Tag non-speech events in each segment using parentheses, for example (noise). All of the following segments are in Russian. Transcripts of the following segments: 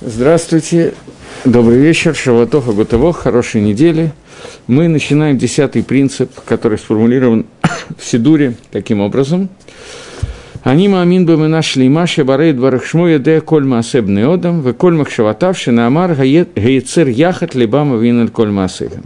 Здравствуйте, добрый вечер, Шаватоха Гутово, хорошей недели. Мы начинаем десятый принцип, который сформулирован (coughs) в Сидуре таким образом. Они маамин бы мы нашли Маша Барей Дварахшмо Еде Коль Маасебный Одам, в Коль Махшаватавши на Амар Гаецер Яхат Либама Винель Коль Маасебен.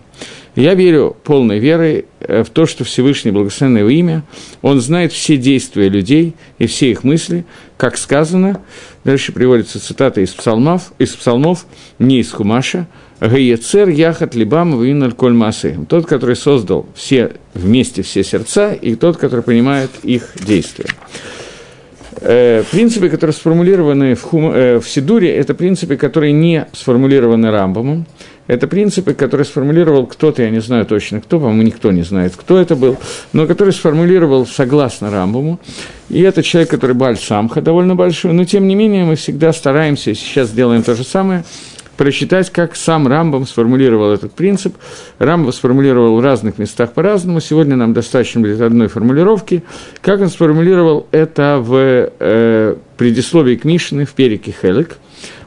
Я верю полной верой э, в то, что Всевышний Благословенное имя, он знает все действия людей и все их мысли, как сказано, дальше приводится цитата из псалмов, из псалмов не из Хумаша, «Гаецер яхат либам виналь коль маасехем» – тот, который создал все, вместе все сердца, и тот, который понимает их действия. Э, принципы, которые сформулированы в, хум, э, в Сидуре, это принципы, которые не сформулированы Рамбомом. Это принципы, которые сформулировал кто-то, я не знаю точно кто, по-моему, никто не знает, кто это был, но который сформулировал согласно Рамбому. И это человек, который Баль Самха, довольно большой, но тем не менее мы всегда стараемся, и сейчас делаем то же самое, прочитать, как сам Рамбам сформулировал этот принцип. Рамбам сформулировал в разных местах по-разному. Сегодня нам достаточно будет одной формулировки. Как он сформулировал это в э, предисловии к Мишне в перике Хелек.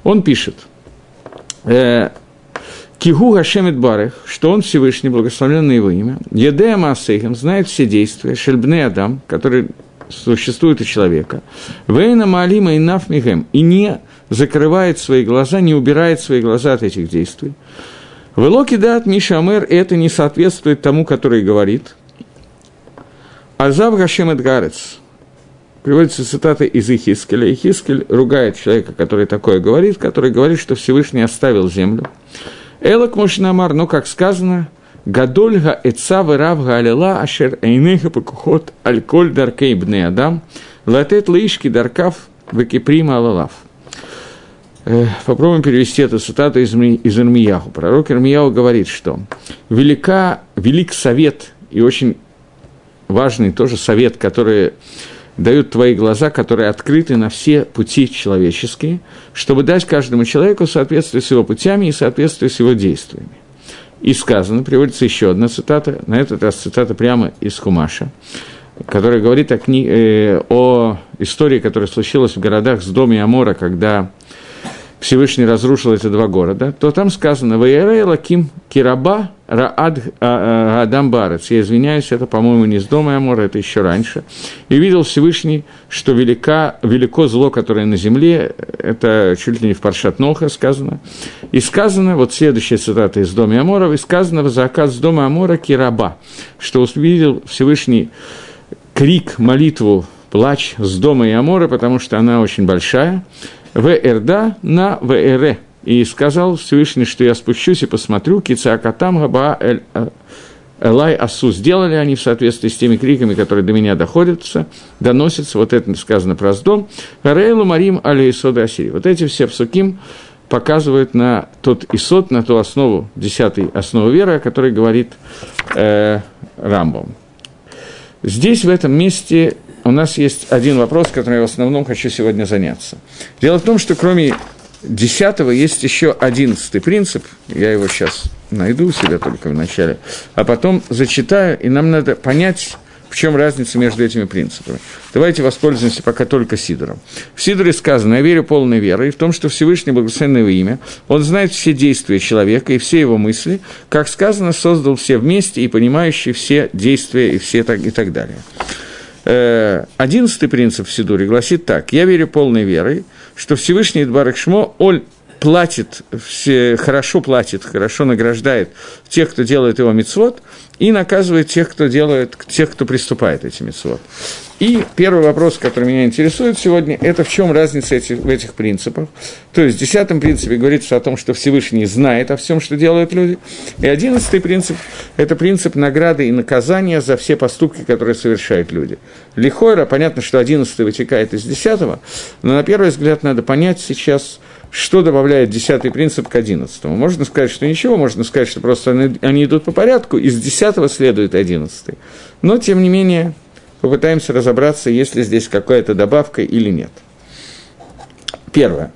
Он пишет, э, Кигу Гашемет Барех, что он Всевышний, благословленный его имя, Едея Маасейхем, знает все действия, Шельбне Адам, который существует у человека, Вейна Маалима и Нафмихем, и не закрывает свои глаза, не убирает свои глаза от этих действий. Велоки дат Миша Амер, это не соответствует тому, который говорит. Азав Гашем Эдгарец. Приводится цитата из Ихискеля. Ихискель ругает человека, который такое говорит, который говорит, что Всевышний оставил землю. Элок Мушнамар, но, как сказано, Гадольга Эцава Равга Алила Ашер Эйнеха Пакухот Альколь Даркей Бне Адам Латет Лаишки Даркав Векиприма Алалав. Э, попробуем перевести эту цитату из, из Ирмияху. Пророк Ирмияху говорит, что велика, велик совет и очень важный тоже совет, который дают твои глаза, которые открыты на все пути человеческие, чтобы дать каждому человеку соответствие с его путями и соответствие с его действиями. И сказано, приводится еще одна цитата, на этот раз цитата прямо из Хумаша, которая говорит о, кни... э, о истории, которая случилась в городах с доме Амора, когда Всевышний разрушил эти два города, то там сказано «Ваерей лаким кираба раад а, а, адам барец». Я извиняюсь, это, по-моему, не с дома Амора, это еще раньше. «И видел Всевышний, что велика, велико зло, которое на земле». Это чуть ли не в Паршат Ноха сказано. И сказано, вот следующая цитата из дома Амора, и сказано в заказ с дома Амора кираба, что увидел Всевышний крик, молитву, плач с дома Амора, потому что она очень большая, ВРД на ВР. И сказал Всевышний, что я спущусь и посмотрю, кицакатам габа эль, Элай Асу сделали они в соответствии с теми криками, которые до меня доходятся, доносятся, вот это сказано про Сдом, Харейлу Марим Али Исода Асири. Вот эти все псуким показывают на тот Исод, на ту основу, десятый основу веры, о которой говорит э, Рамбом. Здесь, в этом месте, у нас есть один вопрос, которым я в основном хочу сегодня заняться. Дело в том, что кроме десятого есть еще одиннадцатый принцип, я его сейчас найду у себя только в начале, а потом зачитаю, и нам надо понять, в чем разница между этими принципами. Давайте воспользуемся пока только Сидором. В Сидоре сказано, я верю полной верой в том, что Всевышний Благословенное имя, он знает все действия человека и все его мысли, как сказано, создал все вместе и понимающий все действия и, все так, и так далее. Э, одиннадцатый принцип в Сидуре гласит так. «Я верю полной верой, что Всевышний Дбарах Шмо, он платит, все, хорошо платит, хорошо награждает тех, кто делает его мицвод, и наказывает тех, кто делает, тех, кто приступает эти мицвод. И первый вопрос, который меня интересует сегодня, это в чем разница эти, в этих принципах. То есть в десятом принципе говорится о том, что Всевышний знает о всем, что делают люди. И одиннадцатый принцип – это принцип награды и наказания за все поступки, которые совершают люди. Лихойра, понятно, что одиннадцатый вытекает из десятого, но на первый взгляд надо понять сейчас, что добавляет десятый принцип к одиннадцатому. Можно сказать, что ничего, можно сказать, что просто они, они идут по порядку, из десятого следует одиннадцатый. Но, тем не менее, попытаемся разобраться, есть ли здесь какая-то добавка или нет. Первое.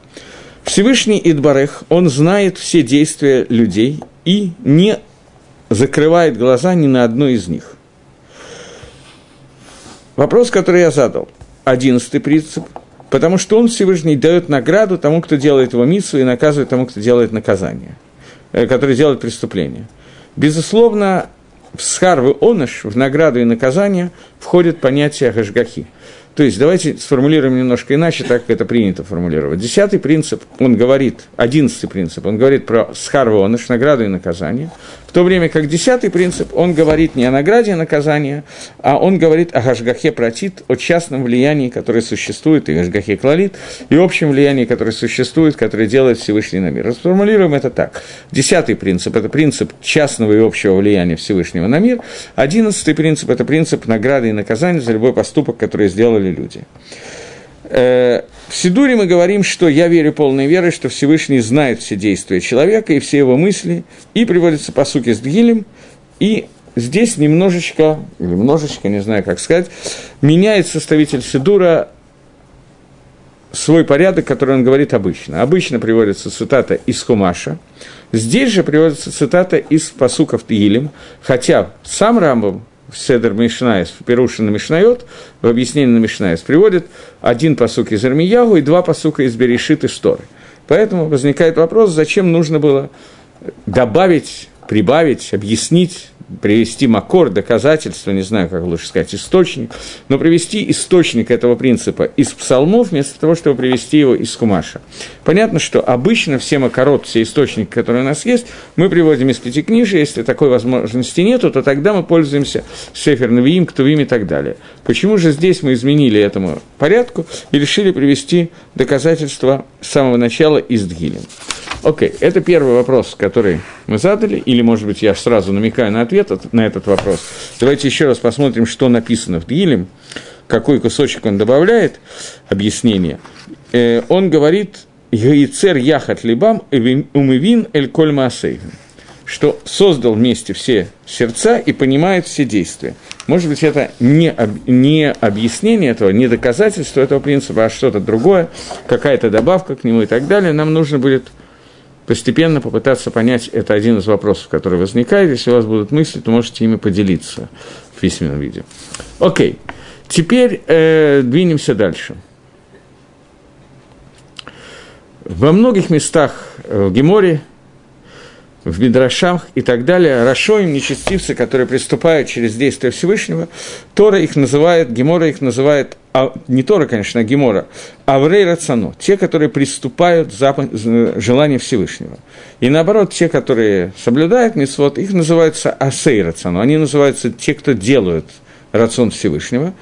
Всевышний Идбарех, он знает все действия людей и не закрывает глаза ни на одно из них. Вопрос, который я задал. Одиннадцатый принцип. Потому что он Всевышний дает награду тому, кто делает его миссу, и наказывает тому, кто делает наказание, э, который делает преступление. Безусловно, в схарвы оныш, в награду и наказание, входит понятие гашгахи – то есть давайте сформулируем немножко иначе, так как это принято формулировать. Десятый принцип, он говорит, одиннадцатый принцип, он говорит про схарвоныш, награду и наказание, в то время как десятый принцип, он говорит не о награде и наказании, а он говорит о гашгахе протит, о частном влиянии, которое существует, и гашгахе клалит, и общем влиянии, которое существует, которое делает Всевышний на мир. Расформулируем это так. Десятый принцип – это принцип частного и общего влияния Всевышнего на мир. Одиннадцатый принцип – это принцип награды и наказания за любой поступок, который сделали люди. Э, в Сидуре мы говорим, что я верю полной верой, что Всевышний знает все действия человека и все его мысли, и приводится по суке с Дгилем, и здесь немножечко, или немножечко, не знаю, как сказать, меняет составитель Сидура свой порядок, который он говорит обычно. Обычно приводится цитата из Хумаша, здесь же приводится цитата из посуков Тилим, хотя сам Рамбов Седер Мишнаес, в Перушин на Мишнайот, в объяснении на Мишнаес, приводит один посук из Армиягу и два посука из Берешит и Шторы. Поэтому возникает вопрос, зачем нужно было добавить, прибавить, объяснить привести макор, доказательство, не знаю, как лучше сказать, источник, но привести источник этого принципа из псалмов, вместо того, чтобы привести его из Хумаша. Понятно, что обычно все макорот, все источники, которые у нас есть, мы приводим из пятикнижия, если такой возможности нету, то тогда мы пользуемся Сефер Навиим, Ктувим и так далее. Почему же здесь мы изменили этому порядку и решили привести доказательства с самого начала из Дгилем? Окей, okay. это первый вопрос, который мы задали, или, может быть, я сразу намекаю на ответ на этот вопрос. Давайте еще раз посмотрим, что написано в Дгилем, какой кусочек он добавляет, объяснение. Э, он говорит, «Яйцер яхат либам умывин эль коль маасейвин» что создал вместе все сердца и понимает все действия. Может быть, это не, об, не объяснение этого, не доказательство этого принципа, а что-то другое, какая-то добавка к нему и так далее. Нам нужно будет постепенно попытаться понять, это один из вопросов, который возникает. Если у вас будут мысли, то можете ими поделиться в письменном виде. Окей, теперь э, двинемся дальше. Во многих местах э, в Геморе в Мидрашах и так далее, Рашоим, нечестивцы, которые приступают через действие Всевышнего, Тора их называет, Гемора их называет, а, не Тора, конечно, а Гемора, Аврей Рацано, те, которые приступают за желание Всевышнего. И наоборот, те, которые соблюдают Мисвод, их называются Асей Рацано, они называются те, кто делают рацион Всевышнего.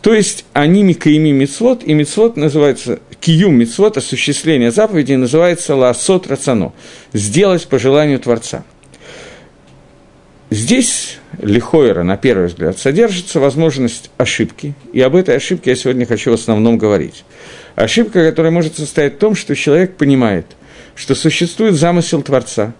То есть они микаими мицвод, и мицвод называется, киюм мицвод, осуществление заповедей, называется ласот рацано, сделать по желанию Творца. Здесь лихойра, на первый взгляд, содержится возможность ошибки, и об этой ошибке я сегодня хочу в основном говорить. Ошибка, которая может состоять в том, что человек понимает, что существует замысел Творца,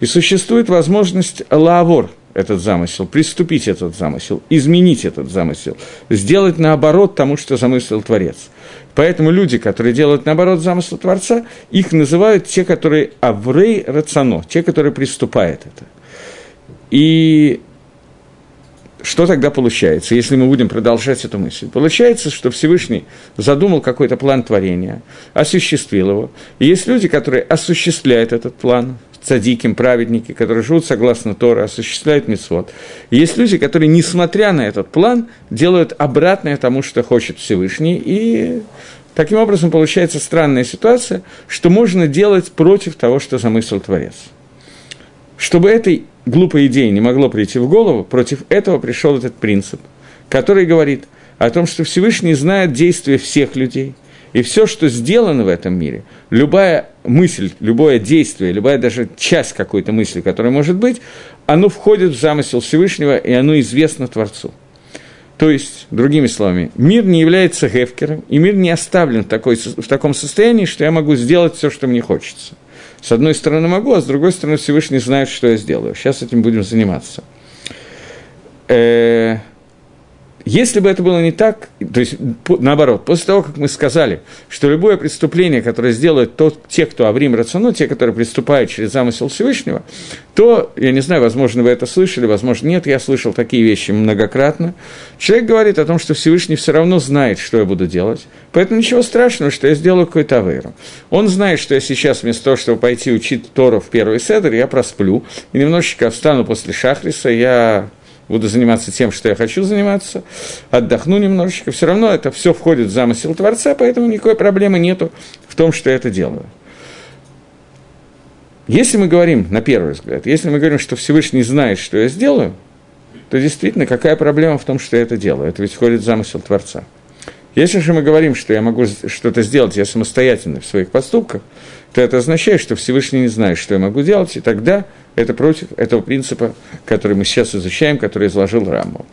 и существует возможность лавор – этот замысел, приступить этот замысел, изменить этот замысел, сделать наоборот тому, что замыслил Творец. Поэтому люди, которые делают наоборот замысел Творца, их называют те, которые аврей рацино, те, которые приступают это. И что тогда получается, если мы будем продолжать эту мысль? Получается, что Всевышний задумал какой-то план творения, осуществил его. И есть люди, которые осуществляют этот план, цадиким, праведники, которые живут согласно Тора, осуществляют митцвот. И есть люди, которые, несмотря на этот план, делают обратное тому, что хочет Всевышний, и таким образом получается странная ситуация, что можно делать против того, что замыслил Творец. Чтобы этой глупой идеи не могло прийти в голову, против этого пришел этот принцип, который говорит о том, что Всевышний знает действия всех людей – и все, что сделано в этом мире, любая мысль, любое действие, любая даже часть какой-то мысли, которая может быть, оно входит в замысел Всевышнего, и оно известно Творцу. То есть, другими словами, мир не является гефкером, и мир не оставлен в, такой, в таком состоянии, что я могу сделать все, что мне хочется. С одной стороны могу, а с другой стороны Всевышний знает, что я сделаю. Сейчас этим будем заниматься. Э, если бы это было не так, то есть наоборот, после того, как мы сказали, что любое преступление, которое сделают тот, те, кто Аврим Рациону, те, которые приступают через замысел Всевышнего, то, я не знаю, возможно, вы это слышали, возможно, нет, я слышал такие вещи многократно. Человек говорит о том, что Всевышний все равно знает, что я буду делать, поэтому ничего страшного, что я сделаю какой-то авейру. Он знает, что я сейчас вместо того, чтобы пойти учить Тору в первый седр, я просплю, и немножечко встану после Шахриса, я буду заниматься тем, что я хочу заниматься, отдохну немножечко, все равно это все входит в замысел Творца, поэтому никакой проблемы нету в том, что я это делаю. Если мы говорим, на первый взгляд, если мы говорим, что Всевышний знает, что я сделаю, то действительно, какая проблема в том, что я это делаю? Это ведь входит в замысел Творца. Если же мы говорим, что я могу что-то сделать, я самостоятельно в своих поступках, то это означает, что Всевышний не знает, что я могу делать, и тогда это против этого принципа, который мы сейчас изучаем, который изложил Рамбу.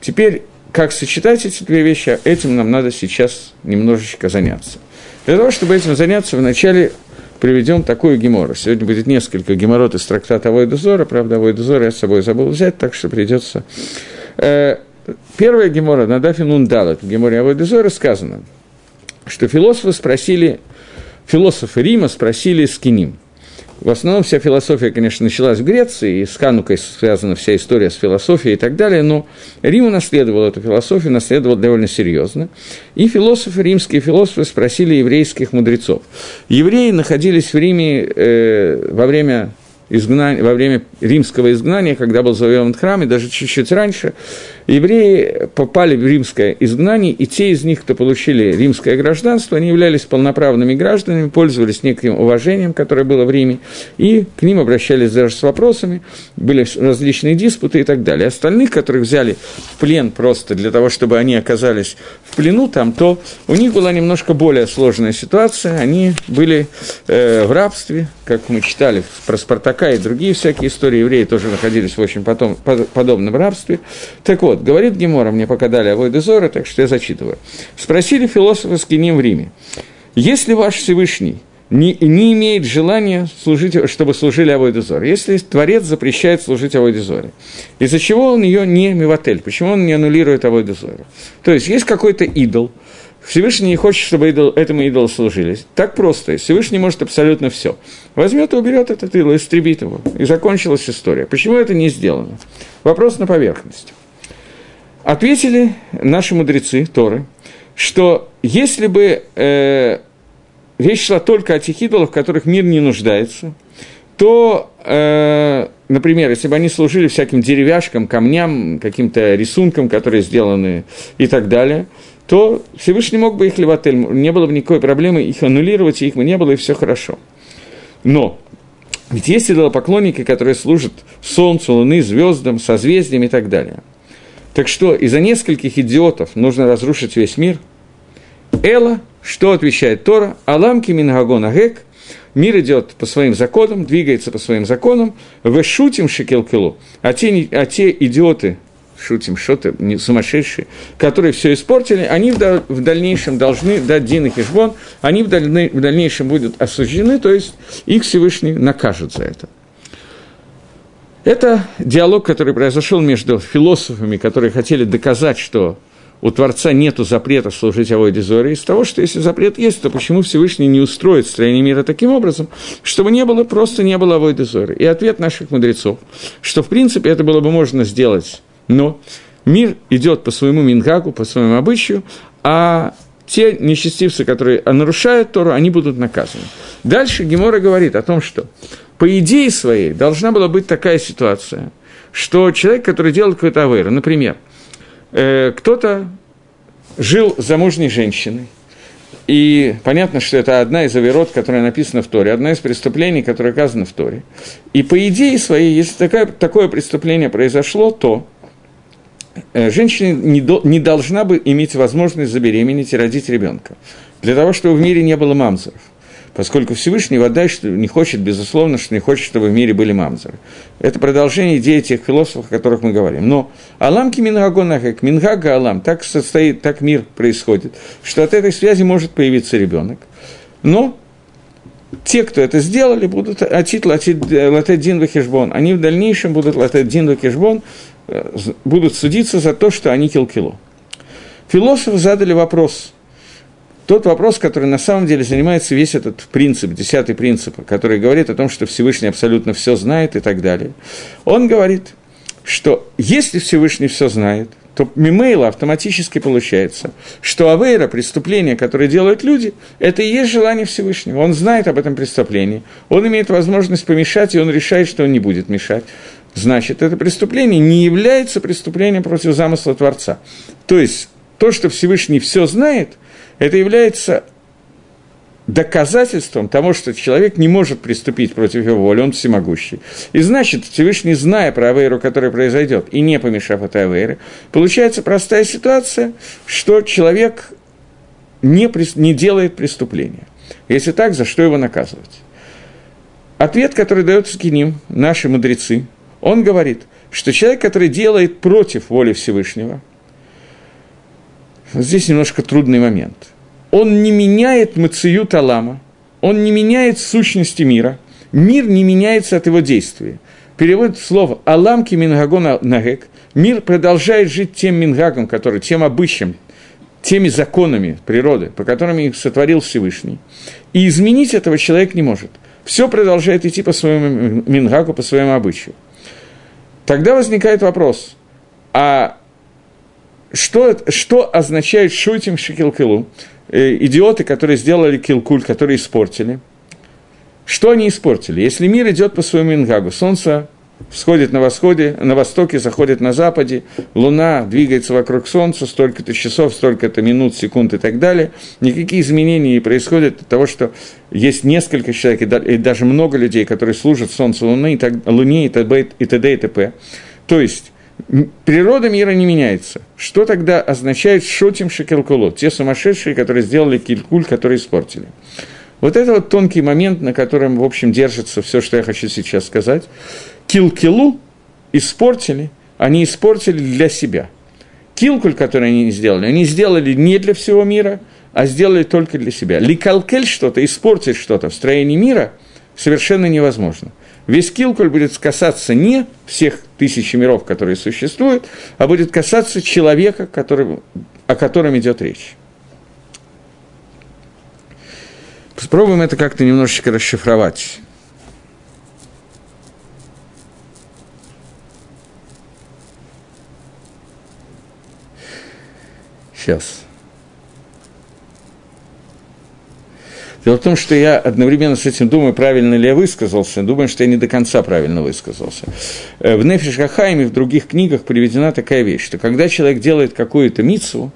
Теперь, как сочетать эти две вещи, этим нам надо сейчас немножечко заняться. Для того, чтобы этим заняться, вначале приведем такую гемору. Сегодня будет несколько геморрот из трактата Авойдузора, правда, Авойдузора я с собой забыл взять, так что придется... Э, первая гемора на Дафе Нундалат, в геморе Авойдузора сказано, что философы спросили, философы Рима спросили Скиним – в основном вся философия, конечно, началась в Греции, и с Ханукой связана вся история с философией и так далее, но Рим унаследовал эту философию, наследовал довольно серьезно. И философы, римские философы спросили еврейских мудрецов. Евреи находились в Риме э, во время изгнания, во время римского изгнания, когда был завоеван храм, и даже чуть-чуть раньше, евреи попали в римское изгнание, и те из них, кто получили римское гражданство, они являлись полноправными гражданами, пользовались неким уважением, которое было в Риме, и к ним обращались даже с вопросами, были различные диспуты и так далее. Остальных, которых взяли в плен просто для того, чтобы они оказались в плену там, то у них была немножко более сложная ситуация, они были э, в рабстве, как мы читали про Спартака и другие всякие истории, евреи тоже находились в очень потом, подобном рабстве. Так вот, говорит Гемора, мне пока дали Авойды Зора, так что я зачитываю. Спросили философы с Киним в Риме, если ваш Всевышний не, не имеет желания служить, чтобы служили Авойдезор. Если Творец запрещает служить Авойдезоре, из-за чего он ее не мивотель, почему он не аннулирует Авойдезору? То есть, есть какой-то идол, Всевышний не хочет, чтобы идол, этому идолу служили. Так просто. Всевышний может абсолютно все. Возьмет и уберет этот идол, истребит его. И закончилась история. Почему это не сделано? Вопрос на поверхности. Ответили наши мудрецы, Торы, что если бы э, речь шла только о тех идолах, в которых мир не нуждается, то, э, например, если бы они служили всяким деревяшкам, камням, каким-то рисункам, которые сделаны и так далее – то Всевышний мог бы их левотель, не было бы никакой проблемы их аннулировать, и их бы не было, и все хорошо. Но ведь есть идолопоклонники, которые служат Солнцу, Луны, звездам, созвездиям и так далее. Так что из-за нескольких идиотов нужно разрушить весь мир? Эла, что отвечает Тора? Аламки Мингагон Агек, мир идет по своим законам, двигается по своим законам, вы шутим шекелкилу, а те, а те идиоты, шутим, что-то сумасшедшие, которые все испортили, они в, дальнейшем должны дать Дин и Хижбон, они в дальнейшем будут осуждены, то есть их Всевышний накажет за это. Это диалог, который произошел между философами, которые хотели доказать, что у Творца нет запрета служить Авойде Зоре, из того, что если запрет есть, то почему Всевышний не устроит строение мира таким образом, чтобы не было, просто не было Авойде Зоре. И ответ наших мудрецов, что, в принципе, это было бы можно сделать но мир идет по своему мингагу, по своему обычаю, а те нечестивцы, которые нарушают Тору, они будут наказаны. Дальше Гемора говорит о том, что по идее своей должна была быть такая ситуация, что человек, который делает какой-то авейр, например, э, кто-то жил замужней женщиной, и понятно, что это одна из оверот, которая написана в Торе, одна из преступлений, которая оказана в Торе. И по идее своей, если такое, такое преступление произошло, то Э, женщина не, до, не должна бы иметь возможность забеременеть и родить ребенка. Для того, чтобы в мире не было мамзеров. Поскольку Всевышний вода не хочет, безусловно, что не хочет, чтобы в мире были мамзеры. Это продолжение идеи тех философов, о которых мы говорим. Но Аламки Мингагонахек, Мингага Алам, так состоит, так мир происходит, что от этой связи может появиться ребенок. Но те, кто это сделали, будут атит латет дин вахешбон. Они в дальнейшем будут латет дин вахешбон э, будут судиться за то, что они килкило. Философы задали вопрос, тот вопрос, который на самом деле занимается весь этот принцип, десятый принцип, который говорит о том, что Всевышний абсолютно все знает и так далее. Он говорит, что если Всевышний все знает, то мимейла автоматически получается, что авейра, преступление, которое делают люди, это и есть желание Всевышнего. Он знает об этом преступлении, он имеет возможность помешать, и он решает, что он не будет мешать. Значит, это преступление не является преступлением против замысла Творца. То есть, то, что Всевышний все знает, это является доказательством того, что человек не может приступить против его воли, он всемогущий. И значит, Всевышний, зная про Авейру, которая произойдет, и не помешав этой Авейре, получается простая ситуация, что человек не, не делает преступления. Если так, за что его наказывать? Ответ, который дает Скиним, наши мудрецы, он говорит, что человек, который делает против воли Всевышнего, здесь немножко трудный момент – он не меняет мациют Алама, он не меняет сущности мира, мир не меняется от его действия. Перевод слова «Аламки мингагона нагек» – мир продолжает жить тем мингагом, который, тем обычным, теми законами природы, по которым их сотворил Всевышний. И изменить этого человек не может. Все продолжает идти по своему мингагу, по своему обычаю. Тогда возникает вопрос, а что, что означает шутим шикилкилу? Э, идиоты, которые сделали килкуль, которые испортили. Что они испортили? Если мир идет по своему ингагу, солнце всходит на восходе, на востоке, заходит на западе, луна двигается вокруг солнца, столько-то часов, столько-то минут, секунд и так далее. Никакие изменения не происходят от того, что есть несколько человек, и даже много людей, которые служат солнцу, луне и, так, луне и т.д. и т.п. То есть, природа мира не меняется. Что тогда означает шотим шекелкулот? Те сумасшедшие, которые сделали килькуль, которые испортили. Вот это вот тонкий момент, на котором, в общем, держится все, что я хочу сейчас сказать. Килкилу испортили, они испортили для себя. Килкуль, который они сделали, они сделали не для всего мира, а сделали только для себя. Ликалкель что-то, испортить что-то в строении мира совершенно невозможно. Весь Килкуль будет касаться не всех тысячи миров, которые существуют, а будет касаться человека, который, о котором идет речь. Попробуем это как-то немножечко расшифровать. Сейчас. Дело в том, что я одновременно с этим думаю, правильно ли я высказался, думаю, что я не до конца правильно высказался. Э, в Нефиш Хахайме, в других книгах приведена такая вещь, что когда человек делает какую-то мицу,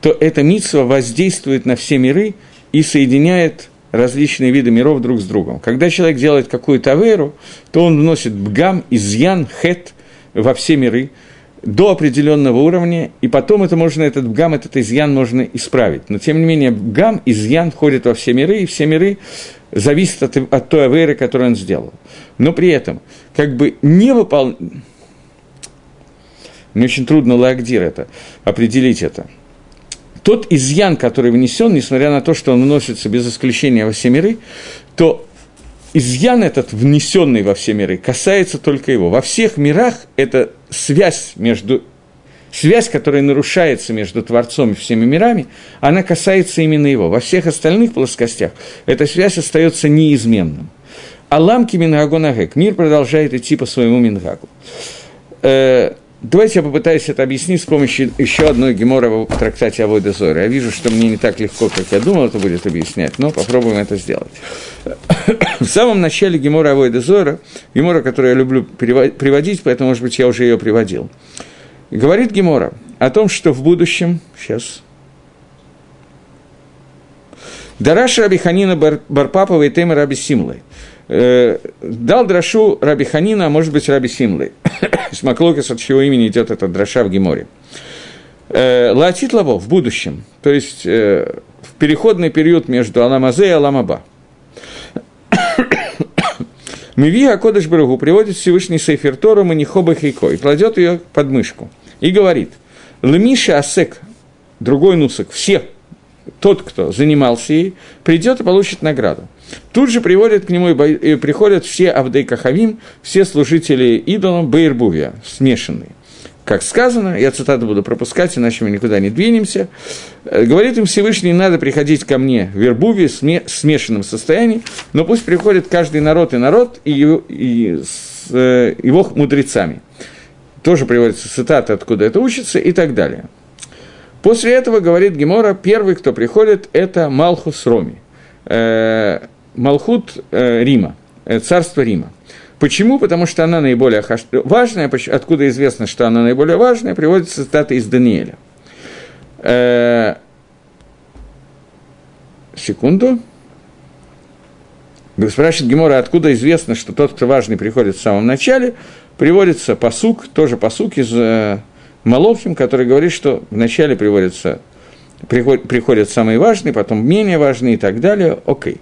то эта митсва воздействует на все миры и соединяет различные виды миров друг с другом. Когда человек делает какую-то аверу, то он вносит бгам, изъян, хет во все миры – до определенного уровня, и потом это можно, этот гам, этот изъян можно исправить. Но, тем не менее, гам, изъян входит во все миры, и все миры зависят от, от той аверы, которую он сделал. Но при этом, как бы не выпол... Мне очень трудно лагдир это, определить это. Тот изъян, который внесен, несмотря на то, что он вносится без исключения во все миры, то изъян этот, внесенный во все миры, касается только его. Во всех мирах это связь между связь, которая нарушается между Творцом и всеми мирами, она касается именно его. Во всех остальных плоскостях эта связь остается неизменным. Аламки Мингагонагек. Мир продолжает идти по своему Мингагу. Э, Давайте я попытаюсь это объяснить с помощью еще одной гемора в трактате Авойда Зора. Я вижу, что мне не так легко, как я думал, это будет объяснять, но попробуем это сделать. в самом начале гемора Авойда Зора, гемора, которую я люблю приводить, поэтому, может быть, я уже ее приводил, говорит гемора о том, что в будущем, сейчас, Дараш Раби Ханина Бар, Барпапова и Тема Раби Симлой. Э, дал драшу Раби Ханина, а может быть Раби Симлой. (coughs) Смаклокис, от чего имени идет этот драша в Геморе. Э, Латит Лаво в будущем, то есть э, в переходный период между Аламазе и Аламаба. (coughs) Миви Акодыш Барагу приводит Всевышний Сейфер Тору Манихоба Хейко и кладет ее под мышку и говорит, Лемиша Асек, другой нусок, все, тот, кто занимался ей, придет и получит награду. Тут же приводят к нему и приходят все Авдей Кахавим, все служители идолам Бейрбувия, смешанные. как сказано, я цитату буду пропускать, иначе мы никуда не двинемся, э, говорит им Всевышний, надо приходить ко мне в вербуве, в смешанном состоянии, но пусть приходит каждый народ и народ и его, и с э, его мудрецами. Тоже приводится цитата, откуда это учится и так далее. После этого, говорит Гемора, первый, кто приходит, это Малхус Роми, э, Малхут э, Рима, э, царство Рима. Почему? Потому что она наиболее важная, откуда известно, что она наиболее важная, приводится цитата из Даниэля. Э, секунду. Спрашивает Гемора, откуда известно, что тот, кто важный, приходит в самом начале. Приводится посук, тоже посук из Малохим, который говорит, что вначале приводится, приходят, приходят самые важные, потом менее важные и так далее. Окей. Okay.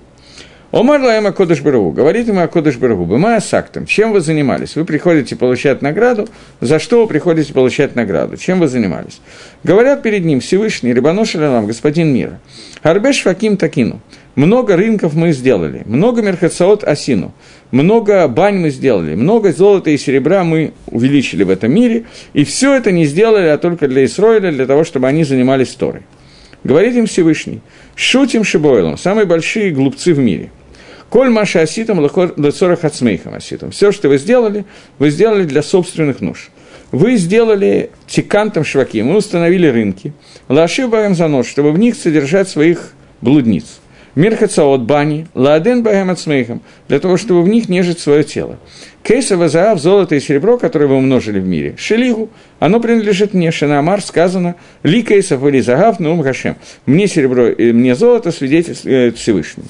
Омар Лаэма Кодыш Барагу. Говорит ему о Кодыш Барагу. Бымая сактом. Чем вы занимались? Вы приходите получать награду. За что вы приходите получать награду? Чем вы занимались? Говорят перед ним Всевышний, Рибанош нам, господин мира. Арбеш Факим Такину. Много рынков мы сделали, много мерхацаот осину, много бань мы сделали, много золота и серебра мы увеличили в этом мире, и все это не сделали, а только для Исроиля, для того, чтобы они занимались Торой. Говорит им Всевышний, шутим шибойлом, самые большие глупцы в мире – Коль маша аситом лецорах ацмейхам аситом. Все, что вы сделали, вы сделали для собственных нужд. Вы сделали тикантом шваки, мы установили рынки. Лаши баем за нож, чтобы в них содержать своих блудниц. Мирхацаот бани, ладен баем ацмейхам, для того, чтобы в них нежить свое тело. Кейса вазаав, золото и серебро, которые вы умножили в мире. Шелигу, оно принадлежит мне, Шанамар, сказано, ли кейсов или загав, но ум Мне серебро мне золото свидетельствует Всевышний.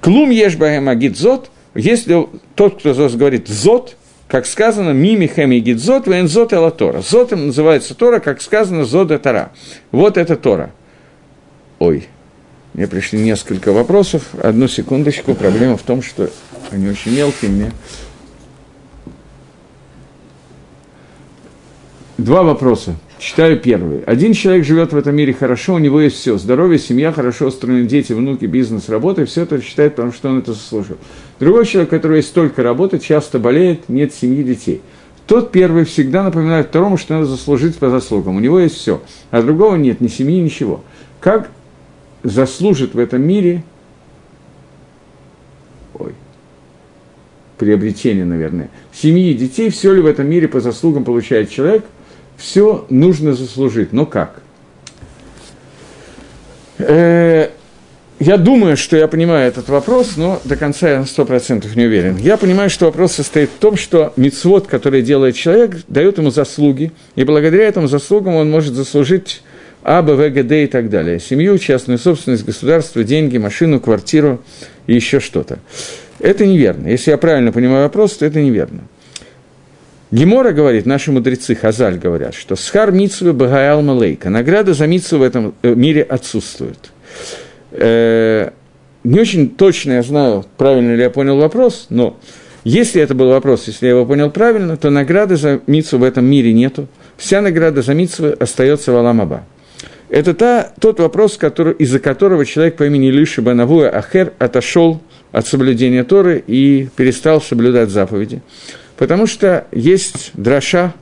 Клум ешбаем агидзот, если тот, кто говорит зот, как сказано, мими хеми гидзот, вензот эла Тора. Зотом называется Тора, как сказано, зода Тора. Вот это Тора. Ой, мне пришли несколько вопросов. Одну секундочку. Проблема в том, что они очень мелкие. Мне Два вопроса. Читаю первый. Один человек живет в этом мире хорошо, у него есть все. Здоровье, семья, хорошо устроены дети, внуки, бизнес, работа, и все это считает, потому что он это заслужил. Другой человек, у которого есть столько работы, часто болеет, нет семьи, детей. Тот первый всегда напоминает второму, что надо заслужить по заслугам. У него есть все, а другого нет, ни семьи, ничего. Как заслужит в этом мире ой, приобретение, наверное, семьи детей, все ли в этом мире по заслугам получает человек – все нужно заслужить. Но как? Э, я думаю, что я понимаю этот вопрос, но до конца я на сто процентов не уверен. Я понимаю, что вопрос состоит в том, что мицвод, который делает человек, дает ему заслуги, и благодаря этим заслугам он может заслужить А, Б, В, Г, Д и так далее. Семью, частную собственность, государство, деньги, машину, квартиру и еще что-то. Это неверно. Если я правильно понимаю вопрос, то это неверно. Гемора говорит, наши мудрецы Хазаль говорят, что схар митсвы багаял малейка, награда за митсву в этом э, мире отсутствует. Э, не очень точно я знаю, правильно ли я понял вопрос, но если это был вопрос, если я его понял правильно, то награды за митсву в этом мире нету. Вся награда за митсву остается в Аламаба. Это та, тот вопрос, который, из-за которого человек по имени Лиши Банавуя Ахер отошел от соблюдения Торы и перестал соблюдать заповеди. Потому что есть дроша,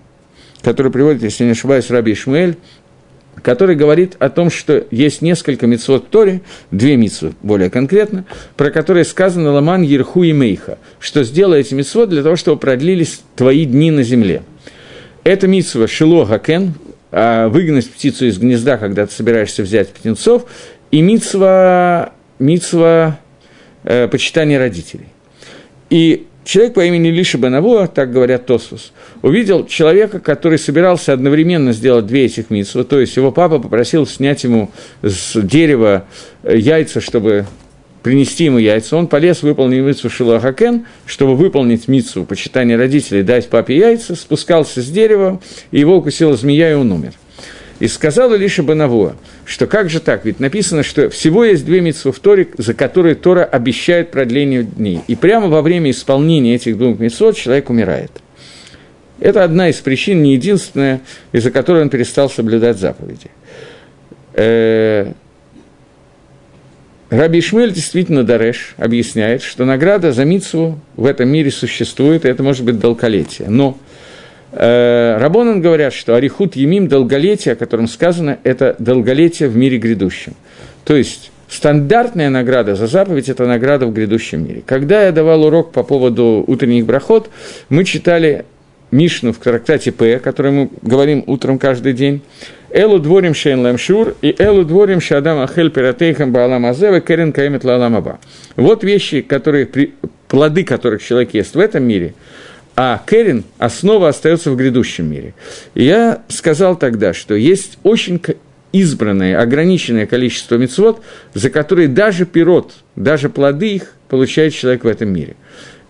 который приводит, если не ошибаюсь, Раби Ишмаэль, который говорит о том, что есть несколько митцвот в Торе, две митцвы более конкретно, про которые сказано «Ламан Ерху и Мейха», что сделай эти митцвот для того, чтобы продлились твои дни на земле. Это митцва Шило Гакен, а выгнать птицу из гнезда, когда ты собираешься взять птенцов, и митцва, митцва э, почитания родителей. И Человек по имени Лиша Бенавуа, так говорят Тосфус, увидел человека, который собирался одновременно сделать две этих митсвы, то есть его папа попросил снять ему с дерева яйца, чтобы принести ему яйца, он полез выполнить митсу Шилахакен, чтобы выполнить митсу почитания родителей, дать папе яйца, спускался с дерева, и его укусила змея, и он умер. И сказал Илиша Банавуа, что как же так, ведь написано, что всего есть две митцвы в Торе, за которые Тора обещает продление дней. И прямо во время исполнения этих двух митцвот человек умирает. Это одна из причин, не единственная, из-за которой он перестал соблюдать заповеди. Э, Раби Ишмель действительно Дареш объясняет, что награда за митцву в этом мире существует, и это может быть долголетие. Но Рабонан говорят, что Арихут Емим – долголетие, о котором сказано, это долголетие в мире грядущем. То есть, стандартная награда за заповедь – это награда в грядущем мире. Когда я давал урок по поводу утренних брахот, мы читали Мишну в трактате П, который мы говорим утром каждый день, Элу дворим шейн лэмшур и элу дворим шадам ахель пиратейхам баалам азеве керен каемет лаламаба. Вот вещи, которые, плоды которых человек ест в этом мире, а керен, основа остается в грядущем мире. И я сказал тогда, что есть очень избранное, ограниченное количество мецвод, за которые даже пирот, даже плоды их получает человек в этом мире.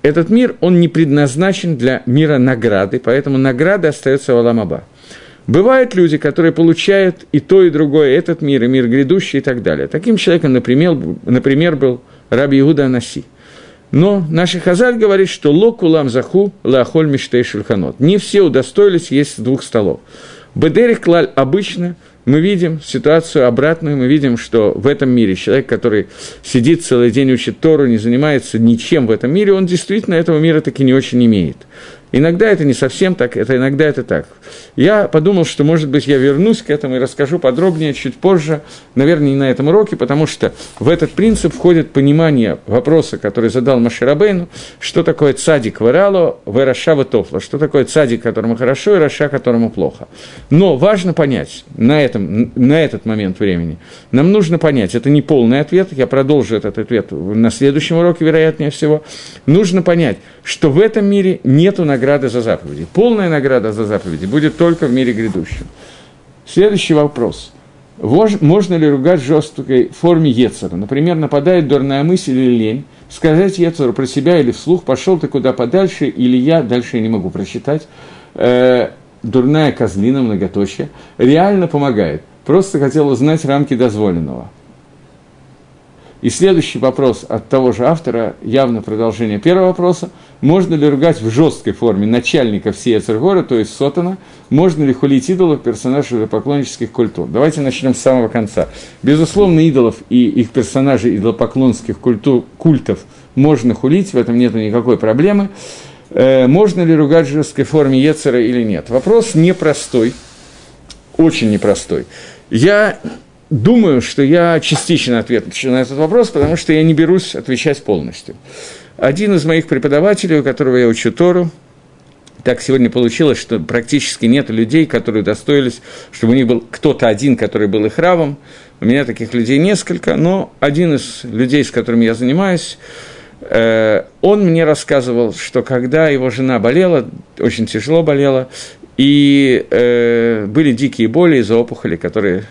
Этот мир, он не предназначен для мира награды, поэтому награда остается в Аламаба. Бывают люди, которые получают и то, и другое, этот мир, и мир грядущий, и так далее. Таким человеком, например, например был Раби Иуда Анаси. Но наши Хазаль говорит, что локулам заху лахоль миштей шульханот. Не все удостоились есть с двух столов. Бедерих клаль обычно мы видим ситуацию обратную, мы видим, что в этом мире человек, который сидит целый день, учит Тору, не занимается ничем в этом мире, он действительно этого мира таки не очень имеет. Иногда это не совсем так, это иногда это так. Я подумал, что, может быть, я вернусь к этому и расскажу подробнее чуть позже, наверное, не на этом уроке, потому что в этот принцип входит понимание вопроса, который задал Маширабейну, что такое цадик варало, вараша тофла, что такое цадик, которому хорошо, и раша, которому плохо. Но важно понять на, этом, на этот момент времени, нам нужно понять, это не полный ответ, я продолжу этот ответ на следующем уроке, вероятнее всего, нужно понять, что в этом мире нету награды за заповеди. Полная награда за заповеди будет только в мире грядущем. Следующий вопрос. Можно ли ругать в жесткой форме Ецера? Например, нападает дурная мысль или лень, сказать Ецеру про себя или вслух, пошел ты куда подальше, или я, дальше я не могу прочитать, э, дурная козлина, многоточие, реально помогает. Просто хотел узнать рамки дозволенного. И следующий вопрос от того же автора, явно продолжение первого вопроса. Можно ли ругать в жесткой форме начальника всей Ацергора, то есть Сотана? Можно ли хулить идолов, персонажей поклоннических культур? Давайте начнем с самого конца. Безусловно, идолов и их персонажей идолопоклонских культур, культов можно хулить, в этом нет никакой проблемы. Э, можно ли ругать в жесткой форме Ецера или нет? Вопрос непростой, очень непростой. Я думаю, что я частично отвечу на этот вопрос, потому что я не берусь отвечать полностью. Один из моих преподавателей, у которого я учу Тору, так сегодня получилось, что практически нет людей, которые достоились, чтобы у них был кто-то один, который был их равом. У меня таких людей несколько, но один из людей, с которыми я занимаюсь, э, он мне рассказывал, что когда его жена болела, очень тяжело болела, и э, были дикие боли из-за опухоли, которые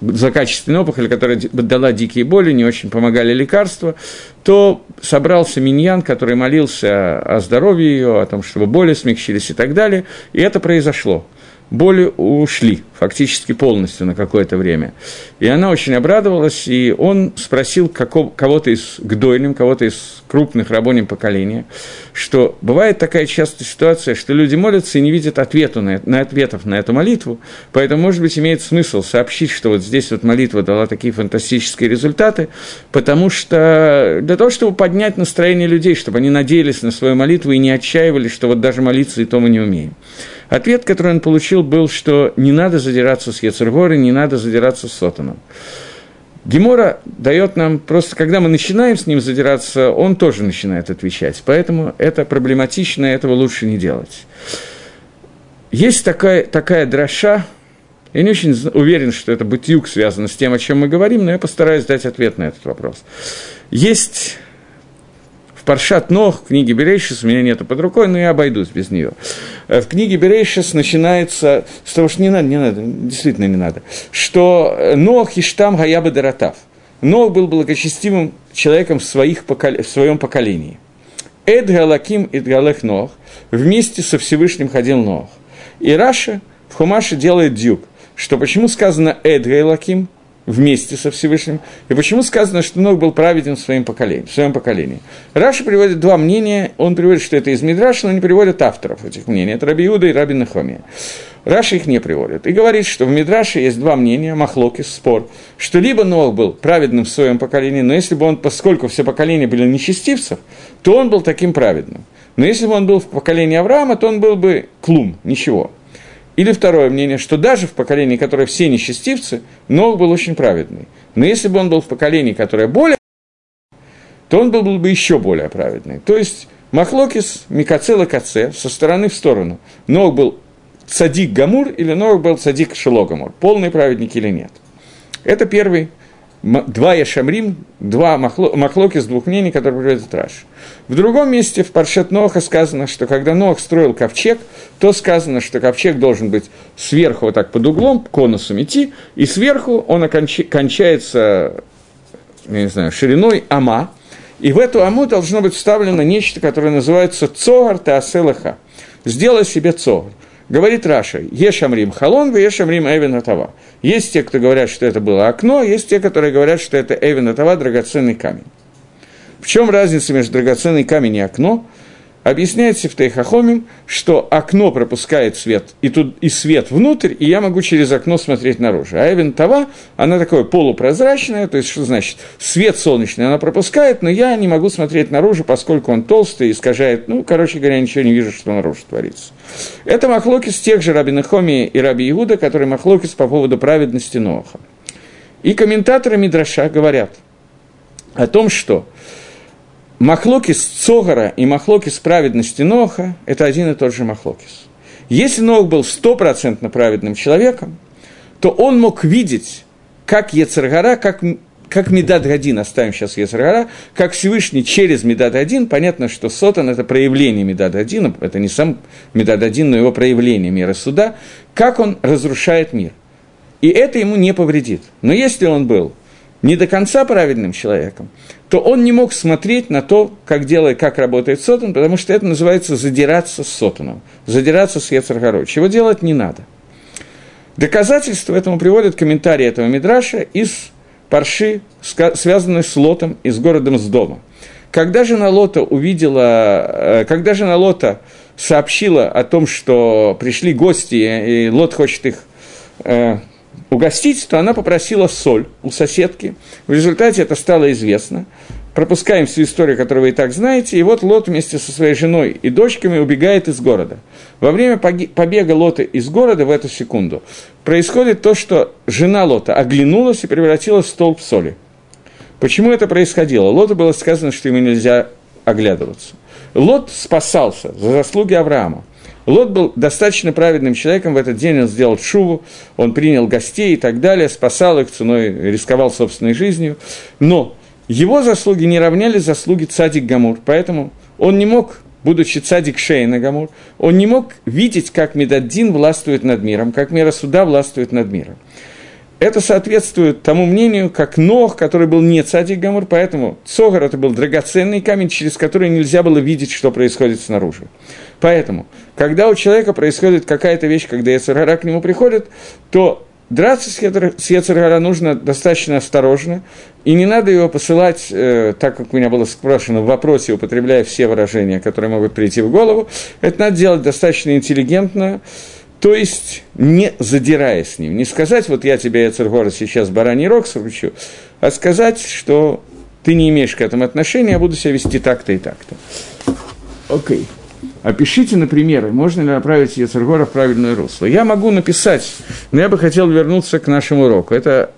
злокачественная опухоль, которая дала дикие боли, не очень помогали лекарства, то собрался миньян, который молился о здоровье ее, о том, чтобы боли смягчились и так далее, и это произошло боли ушли фактически полностью на какое-то время. И она очень обрадовалась, и он спросил какого, кого-то из гдойным, кого-то из крупных рабоним поколения, что бывает такая частая ситуация, что люди молятся и не видят ответу на, на ответов на эту молитву, поэтому, может быть, имеет смысл сообщить, что вот здесь вот молитва дала такие фантастические результаты, потому что для того, чтобы поднять настроение людей, чтобы они надеялись на свою молитву и не отчаивались, что вот даже молиться и то мы не умеем. Ответ, который он получил, был, что не надо задираться с Ецергорой, не надо задираться с Сотаном. Гемора дает нам просто, когда мы начинаем с ним задираться, он тоже начинает отвечать. Поэтому это проблематично, этого лучше не делать. Есть такая, такая дроша, я не очень уверен, что это бытюк связано с тем, о чем мы говорим, но я постараюсь дать ответ на этот вопрос. Есть Паршат Нох, в книге Берейшис, у меня нету под рукой, но я обойдусь без нее. Э, в книге Берейшис начинается с того, что не надо, не надо, действительно не надо, что э, Нох Иштам Гаябы Даратав. Нох был благочестивым человеком в, своих покол... в своем поколении. Эд Галаким и Галех Нох вместе со Всевышним ходил Нох. И Раши в Хумаше делает דיוק, что почему сказано את האלוקים – вместе со Всевышним. И почему сказано, что Нох был праведен в своем поколении? В своем поколении? Раши приводит два мнения, он приводит, что это из Мидраша, но не приводит авторов этих мнений. Это Раби Иуда и Раби Нехемия. Раши их не приводит. И говорит, что в Мидраше есть два мнения, מחלוקת, спор, что либо Нох был праведным в своем поколении, но если бы он, поскольку все поколения были нечестивцев, то он был таким праведным. Но если бы он был в поколении Авраама, то он был бы клум, ничего. Или второе мнение, что даже в поколении, которое все нечестивцы, Ног был очень праведный. Но если бы он был в поколении, которое более то он был бы еще более праведный. То есть Махлокис Микацела Каце со стороны в сторону. Ног был цадик Гамур или Ног был цадик Шелогамур, полный праведник или нет. Это первый два Яшамрим, два махло, махлоки с двух мнений, которые приводит Раш. В другом месте в Паршет Ноха сказано, что когда Нох строил ковчег, то сказано, что ковчег должен быть сверху вот так под углом, конусом идти, и сверху он оконч... кончается, я не знаю, шириной ама, и в эту аму должно быть вставлено нечто, которое называется цогар теаселаха. Сделай себе цогар. Говорит Раша, Ешамрим халон, Ешамрим эвен атава. Есть те, кто говорят, что это было окно, есть те, которые говорят, что это эвен атава, драгоценный камень. В чем разница между драгоценный камень и окно? Объясняется в Тейхахомим, что окно пропускает свет, и, тут, и свет внутрь, и я могу через окно смотреть наружу. А Эвен Тава, она такое полупрозрачная, то есть, что значит, свет солнечный она пропускает, но я не могу смотреть наружу, поскольку он толстый, искажает, ну, короче говоря, ничего не вижу, что наружу творится. Это Махлокис тех же Раби Нахоми и Раби Иуда, которые Махлокис по поводу праведности Ноха. И комментаторы Мидраша говорят о том, что Махлокис Цогара и Махлокис праведности Ноха – это один и тот же Махлокис. Если Нох был стопроцентно праведным человеком, то он мог видеть, как Ецаргара, как, как Медад Гадин, оставим сейчас Ецаргара, как Всевышний через Медад Один, понятно, что Сотан – это проявление Медад Адина, это не сам Медад Один, но его проявление мира суда, как он разрушает мир. И это ему не повредит. Но если он был не до конца праведным человеком, то он не мог смотреть на то, как делает, как работает Сотан, потому что это называется задираться с Сотаном, задираться с Ецаргорой, чего делать не надо. Доказательство этому приводят комментарии этого Мидраша из Парши, связанной с Лотом и с городом с дома. Когда жена Лота увидела, э, когда жена Лота сообщила о том, что пришли гости, и Лот хочет их э, угостить, то она попросила соль у соседки. В результате это стало известно. Пропускаем всю историю, которую вы и так знаете. И вот Лот вместе со своей женой и дочками убегает из города. Во время побега Лота из города в эту секунду происходит то, что жена Лота оглянулась и превратилась в столб соли. Почему это происходило? Лоту было сказано, что ему нельзя оглядываться. Лот спасался за заслуги Авраама. Лот был достаточно праведным человеком, в этот день он сделал шуву, он принял гостей и так далее, спасал их ценой, рисковал собственной жизнью. Но его заслуги не равняли заслуги цадик Гамур, поэтому он не мог, будучи цадик Шейна Гамур, он не мог видеть, как Медаддин властвует над миром, как мера суда властвует над миром. Это соответствует тому мнению, как Нох, который был не цадик Гамур, поэтому Цогар это был драгоценный камень, через который нельзя было видеть, что происходит снаружи. Поэтому, когда у человека происходит какая-то вещь, когда Ецаргара к нему приходит, то драться с Ецаргара нужно достаточно осторожно, и не надо его посылать, э, так как у меня было спрашено в вопросе, употребляя все выражения, которые могут прийти в голову, это надо делать достаточно интеллигентно, то есть не задирая с ним, не сказать, вот я тебе, Ецаргора, сейчас бараний рог сручу, а сказать, что ты не имеешь к этому отношения, я буду себя вести так-то и так-то. Окей. Опишите на примеры, можно ли направить Ецергора в правильное русло. Я могу написать, но я бы хотел вернуться к нашему уроку. Это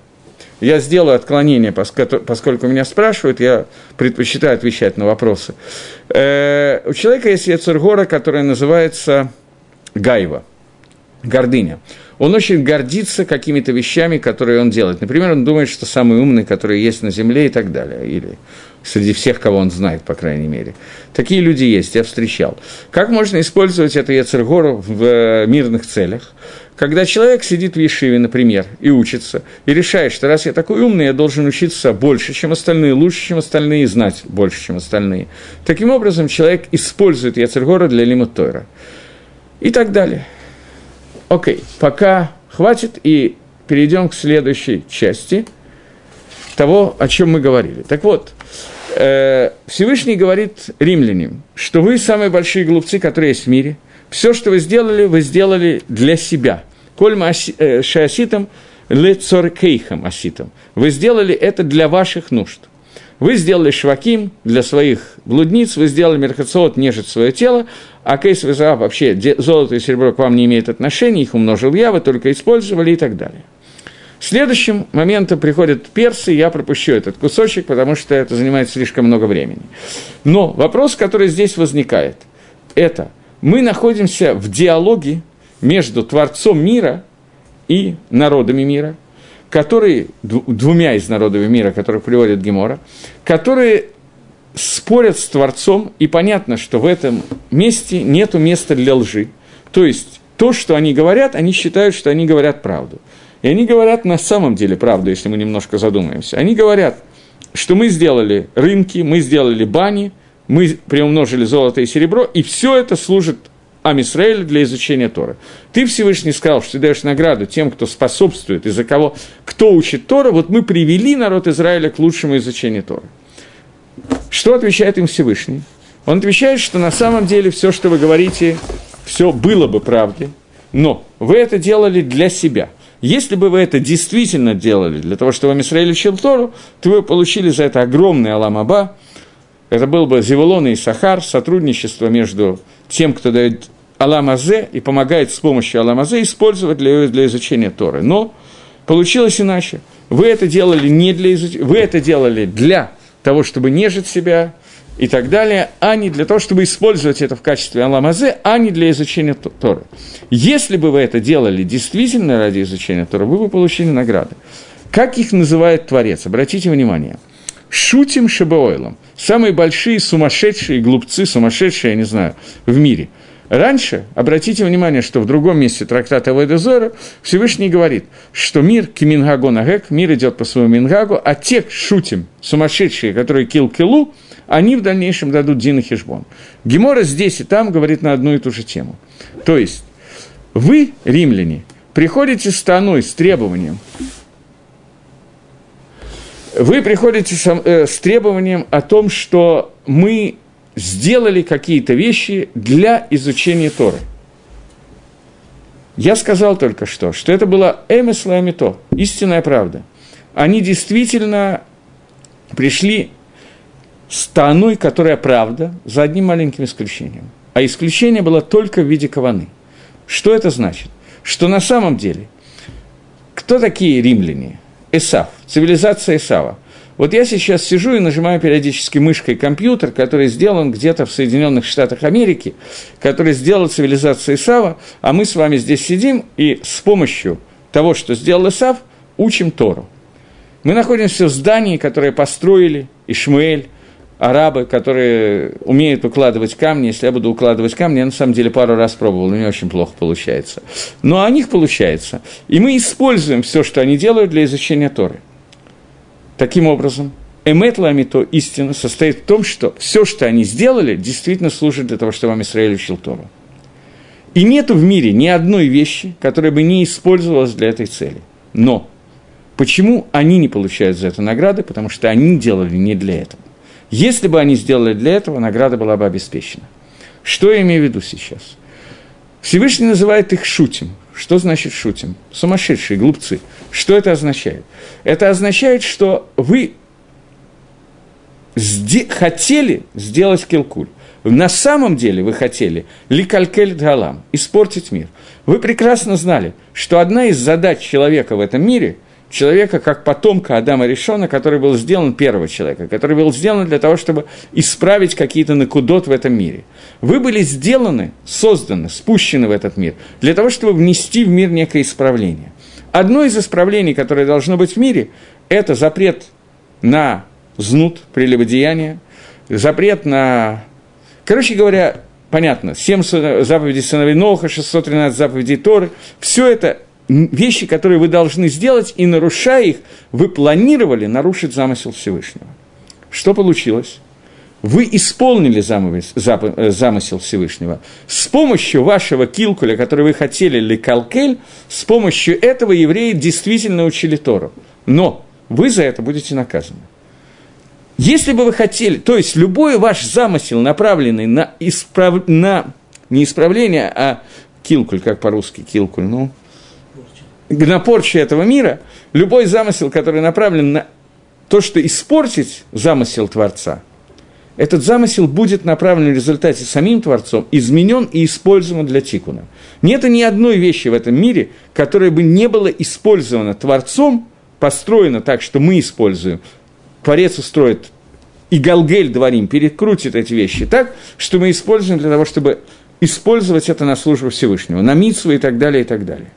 я сделаю отклонение, поскольку меня спрашивают, я предпочитаю отвечать на вопросы. Э, у человека есть Ецергора, которая называется Гайва, гордыня. Он очень гордится какими-то вещами, которые он делает. Например, он думает, что самый умный, который есть на Земле и так далее. Или среди всех, кого он знает, по крайней мере. Такие люди есть, я встречал. Как можно использовать это Яцергору в э, мирных целях? Когда человек сидит в Ешиве, например, и учится, и решает, что раз я такой умный, я должен учиться больше, чем остальные, лучше, чем остальные, и знать больше, чем остальные. Таким образом, человек использует Яцергора для лимутойра. И так далее. Окей, пока хватит, и перейдем к следующей части того, о чем мы говорили. Так вот, Э, Всевышний говорит римлянам, что вы самые большие глупцы, которые есть в мире. Все, что вы сделали, вы сделали для себя. Кольма э, шиаситам лецоркейхам аситам. Вы сделали это для ваших нужд. Вы сделали шваким для своих блудниц, вы сделали мерхациот нежить свое тело, а кейс вызов вообще золото и серебро к вам не имеет отношения, их умножил я, вы только использовали и так далее. Следующим моментом приходят персы, я пропущу этот кусочек, потому что это занимает слишком много времени. Но вопрос, который здесь возникает, это мы находимся в диалоге между Творцом мира и народами мира, которые, двумя из народов мира, которых приводит Гемора, которые спорят с Творцом, и понятно, что в этом месте нет места для лжи. То есть, то, что они говорят, они считают, что они говорят правду. И они говорят на самом деле правду, если мы немножко задумаемся. Они говорят, что мы сделали рынки, мы сделали бани, мы приумножили золото и серебро, и все это служит Амисраэль для изучения Тора. Ты, Всевышний, сказал, что ты даешь награду тем, кто способствует, из-за кого, кто учит Тора, вот мы привели народ Израиля к лучшему изучению Тора. Что отвечает им Всевышний? Он отвечает, что на самом деле все, что вы говорите, все было бы правдой, но вы это делали для себя. Если бы вы это действительно делали для того, чтобы Израиль учил Тору, то вы получили за это огромный Аламаба, это был бы Зевулон и Сахар, сотрудничество между тем, кто дает Аламазе и помогает с помощью Аламазе использовать для, для изучения Торы. Но получилось иначе. Вы это делали не для изучения, вы это делали для того, чтобы нежить себя и так далее, а не для того, чтобы использовать это в качестве Аламазе, а не для изучения Торы. Если бы вы это делали действительно ради изучения Торы, вы бы получили награды. Как их называет Творец? Обратите внимание. Шутим Шебеойлом – самые большие сумасшедшие глупцы, сумасшедшие, я не знаю, в мире. Раньше, обратите внимание, что в другом месте трактата Вайдезора Всевышний говорит, что мир кимингагу нагек, мир идет по своему мингагу, а те шутим, сумасшедшие, которые кил-килу, они в дальнейшем дадут Дин и Хижбон. Гемора здесь и там говорит на одну и ту же тему. То есть, вы, римляне, приходите с таной, с требованием вы приходите с, э, с требованием о том, что мы сделали какие-то вещи для изучения Торы. Я сказал только что, что это была эмесла амито, истинная правда. Они действительно пришли с таной, которая правда, за одним маленьким исключением. А исключение было только в виде каваны. Что это значит? Что на самом деле, кто такие римляне? Эсав, цивилизация Эсава. Вот я сейчас сижу и нажимаю периодически мышкой компьютер, который сделан где-то в Соединенных Штатах Америки, который сделал цивилизация Исава, а мы с вами здесь сидим и с помощью того, что сделал Исав, учим Тору. Мы находимся в здании, которое построили Ишмаэль, арабы, которые умеют укладывать камни. Если я буду укладывать камни, я на самом деле пару раз пробовал, но не очень плохо получается. Но у них получается. И мы используем все, что они делают для изучения Торы. Таким образом, Эмет Ламито, истина, состоит в том, что все, что они сделали, действительно служит для того, чтобы вам Израиль учил Тору. И нет в мире ни одной вещи, которая бы не использовалась для этой цели. Но почему они не получают за это награды? Потому что они делали не для этого. Если бы они сделали для этого, награда была бы обеспечена. Что я имею в виду сейчас? Всевышний называет их шутим. Что значит шутим? Сумасшедшие, глупцы. Что это означает? Это означает, что вы сде- хотели сделать килкуль. На самом деле вы хотели ликалькель галам, испортить мир. Вы прекрасно знали, что одна из задач человека в этом мире – человека как потомка Адама Решона, который был сделан первого человека, который был сделан для того, чтобы исправить какие-то накудот в этом мире. Вы были сделаны, созданы, спущены в этот мир для того, чтобы внести в мир некое исправление. Одно из исправлений, которое должно быть в мире, это запрет на знут, прелюбодеяние, запрет на... Короче говоря, понятно, 7 заповедей сыновей Ноха, 613 заповедей Торы, все это вещи, которые вы должны сделать, и нарушая их, вы планировали нарушить замысел Всевышнего. Что получилось? Вы исполнили э, замысел Всевышнего. С помощью вашего килкуля, который вы хотели, или калкель, с помощью этого евреи действительно учили Тору. Но вы за это будете наказаны. Если бы вы хотели, то есть любой ваш замысел, направленный на, исправ, на не исправление, а килкуль, как по-русски, килкуль, ну, на порчу этого мира, любой замысел, который направлен на то, что испортить замысел Творца, этот замысел будет направлен в результате самим Творцом, изменен и использован для тикуна. Нет ни одной вещи в этом мире, которая бы не была использована Творцом, построена так, что мы используем. Творец устроит и Галгель дворим, перекрутит эти вещи так, что мы используем для того, чтобы использовать это на службу Всевышнего, на митсву и так далее, и так далее.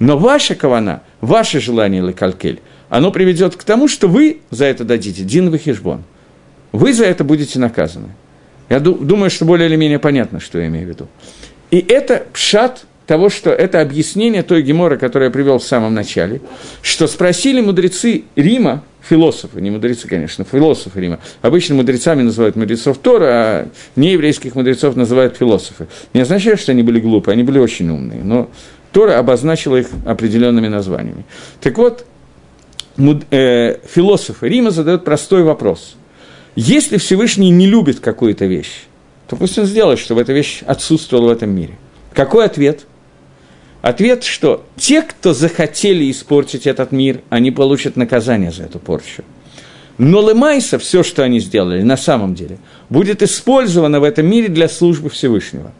Но ваша кавана, ваше желание, Лекалькель, оно приведет к тому, что вы за это дадите Дин Вахишбон. Вы за это будете наказаны. Я думаю, что более или менее понятно, что я имею в виду. И это пшат того, что это объяснение той геморы, которое я привел в самом начале, что спросили мудрецы Рима, философы, не мудрецы, конечно, философы Рима. Обычно мудрецами называют мудрецов Тора, а нееврейских мудрецов называют философы. Не означает, что они были глупые, они были очень умные, но Тора обозначила их определенными названиями. Так вот, э, философы Рима задают простой вопрос. Если Всевышний не любит какую-то вещь, то пусть он сделает, чтобы эта вещь отсутствовала в этом мире. Какой ответ? Ответ, что те, кто захотели испортить этот мир, они получат наказание за эту порчу. Но Лемайса, все, что они сделали, на самом деле, будет использовано в этом мире для службы Всевышнего –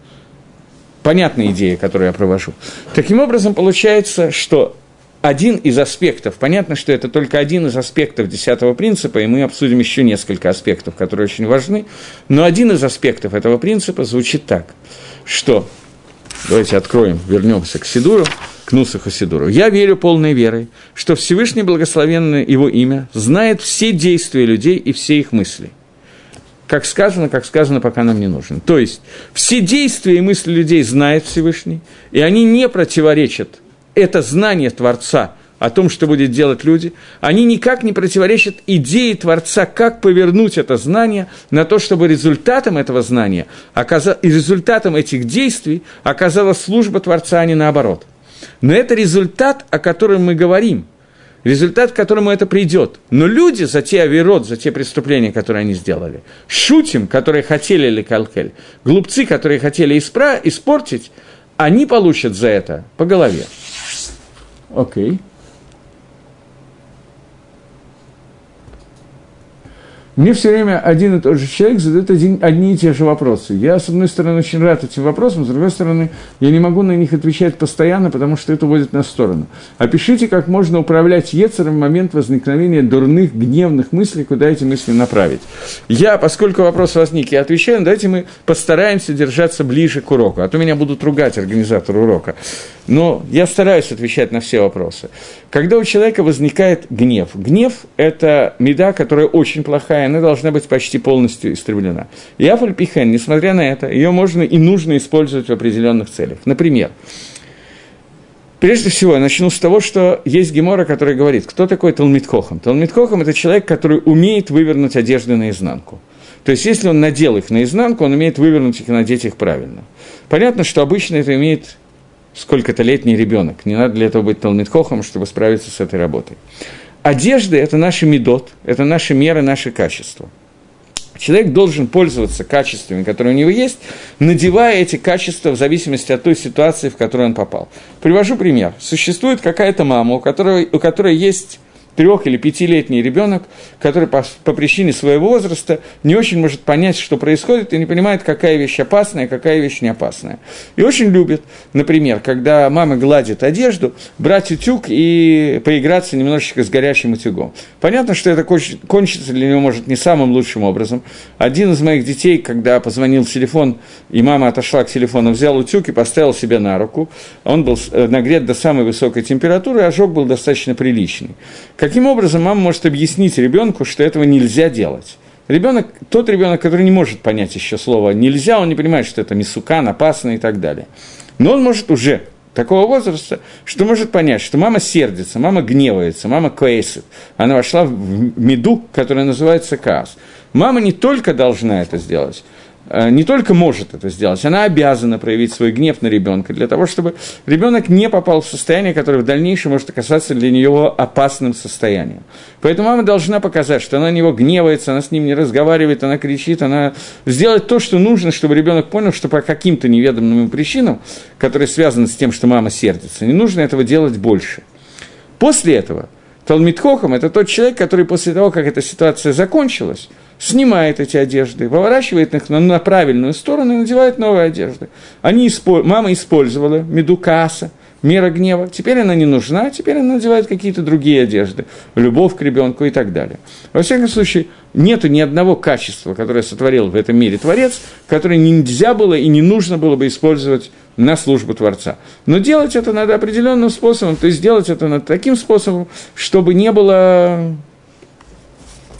понятная идея, которую я провожу. Таким образом, получается, что один из аспектов, понятно, что это только один из аспектов десятого принципа, и мы обсудим еще несколько аспектов, которые очень важны, но один из аспектов этого принципа звучит так, что, давайте откроем, вернемся к Сидуру, к Нусаху Сидуру. «Я верю полной верой, что Всевышний Благословенное Его имя знает все действия людей и все их мысли как сказано, как сказано, пока нам не нужно. То есть, все действия и мысли людей знает Всевышний, и они не противоречат. Это знание Творца о том, что будет делать люди, они никак не противоречат идее Творца, как повернуть это знание на то, чтобы результатом этого знания, и результатом этих действий оказалась служба Творца, а не наоборот. Но это результат, о котором мы говорим – результат, к которому это придет. Но люди за те авирот, за те преступления, которые они сделали, шутим, которые хотели ли калкель, глупцы, которые хотели испра- испортить, они получат за это по голове. Окей. Okay. Мне все время один и тот же человек задает один, одни и те же вопросы. Я, с одной стороны, очень рад этим вопросам, с другой стороны, я не могу на них отвечать постоянно, потому что это уводит на сторону. Опишите, как можно управлять Ецером в момент возникновения дурных, гневных мыслей, куда эти мысли направить. Я, поскольку вопрос возник, я отвечаю, давайте мы постараемся держаться ближе к уроку, а то меня будут ругать организатор урока. Но я стараюсь отвечать на все вопросы. Когда у человека возникает гнев, гнев – это меда, которая очень плохая, она должна быть почти полностью истреблена. И Афальпихен, несмотря на это, ее можно и нужно использовать в определенных целях. Например, Прежде всего, я начну с того, что есть Гемора, который говорит, кто такой Талмитхохам. Талмитхохам – это человек, который умеет вывернуть одежды наизнанку. То есть, если он надел их наизнанку, он умеет вывернуть их и надеть их правильно. Понятно, что обычно это имеет сколько-то летний ребенок. Не надо для этого быть талмитхохом, чтобы справиться с этой работой. Одежда – это наши медот, это наши меры, наши качества. Человек должен пользоваться качествами, которые у него есть, надевая эти качества в зависимости от той ситуации, в которую он попал. Привожу пример. Существует какая-то мама, у которой, у которой есть трех- или пятилетний ребенок, который по, по причине своего возраста не очень может понять, что происходит, и не понимает, какая вещь опасная, какая вещь не опасная. И очень любит, например, когда мама гладит одежду, брать утюг и поиграться немножечко с горячим утюгом. Понятно, что это кончится для него, может, не самым лучшим образом. Один из моих детей, когда позвонил телефон, и мама отошла к телефону, взял утюг и поставил себе на руку. Он был э, нагрет до самой высокой температуры, ожог был достаточно приличный. Каким образом мама может объяснить ребенку, что этого нельзя делать? Ребенок, тот ребенок, который не может понять еще слово нельзя, он не понимает, что это мисукан, опасно и так далее. Но он может уже такого возраста, что может понять, что мама сердится, мама гневается, мама квейсит. Она вошла в меду, которая называется каас. Мама не только должна это сделать, не только может это сделать, она обязана проявить свой гнев на ребенка для того, чтобы ребенок не попал в состояние, которое в дальнейшем может оказаться для нее опасным состоянием. Поэтому мама должна показать, что она на него гневается, она с ним не разговаривает, она кричит, она сделает то, что нужно, чтобы ребенок понял, что по каким-то неведомым причинам, которые связаны с тем, что мама сердится, не нужно этого делать больше. После этого – Талмитхохам – это тот человек, который после того, как эта ситуация закончилась, снимает эти одежды, выворачивает их на, на правильную сторону и надевает новые одежды. Они испо... Мама использовала меду касса, мера гнева. Теперь она не нужна, теперь она надевает какие-то другие одежды, любовь к ребенку и так далее. Во всяком случае, нету ни одного качества, которое сотворил в этом мире Творец, которое нельзя было и не нужно было бы использовать на службу Творца. Но делать это надо определенным способом, то есть делать это надо таким способом, чтобы не было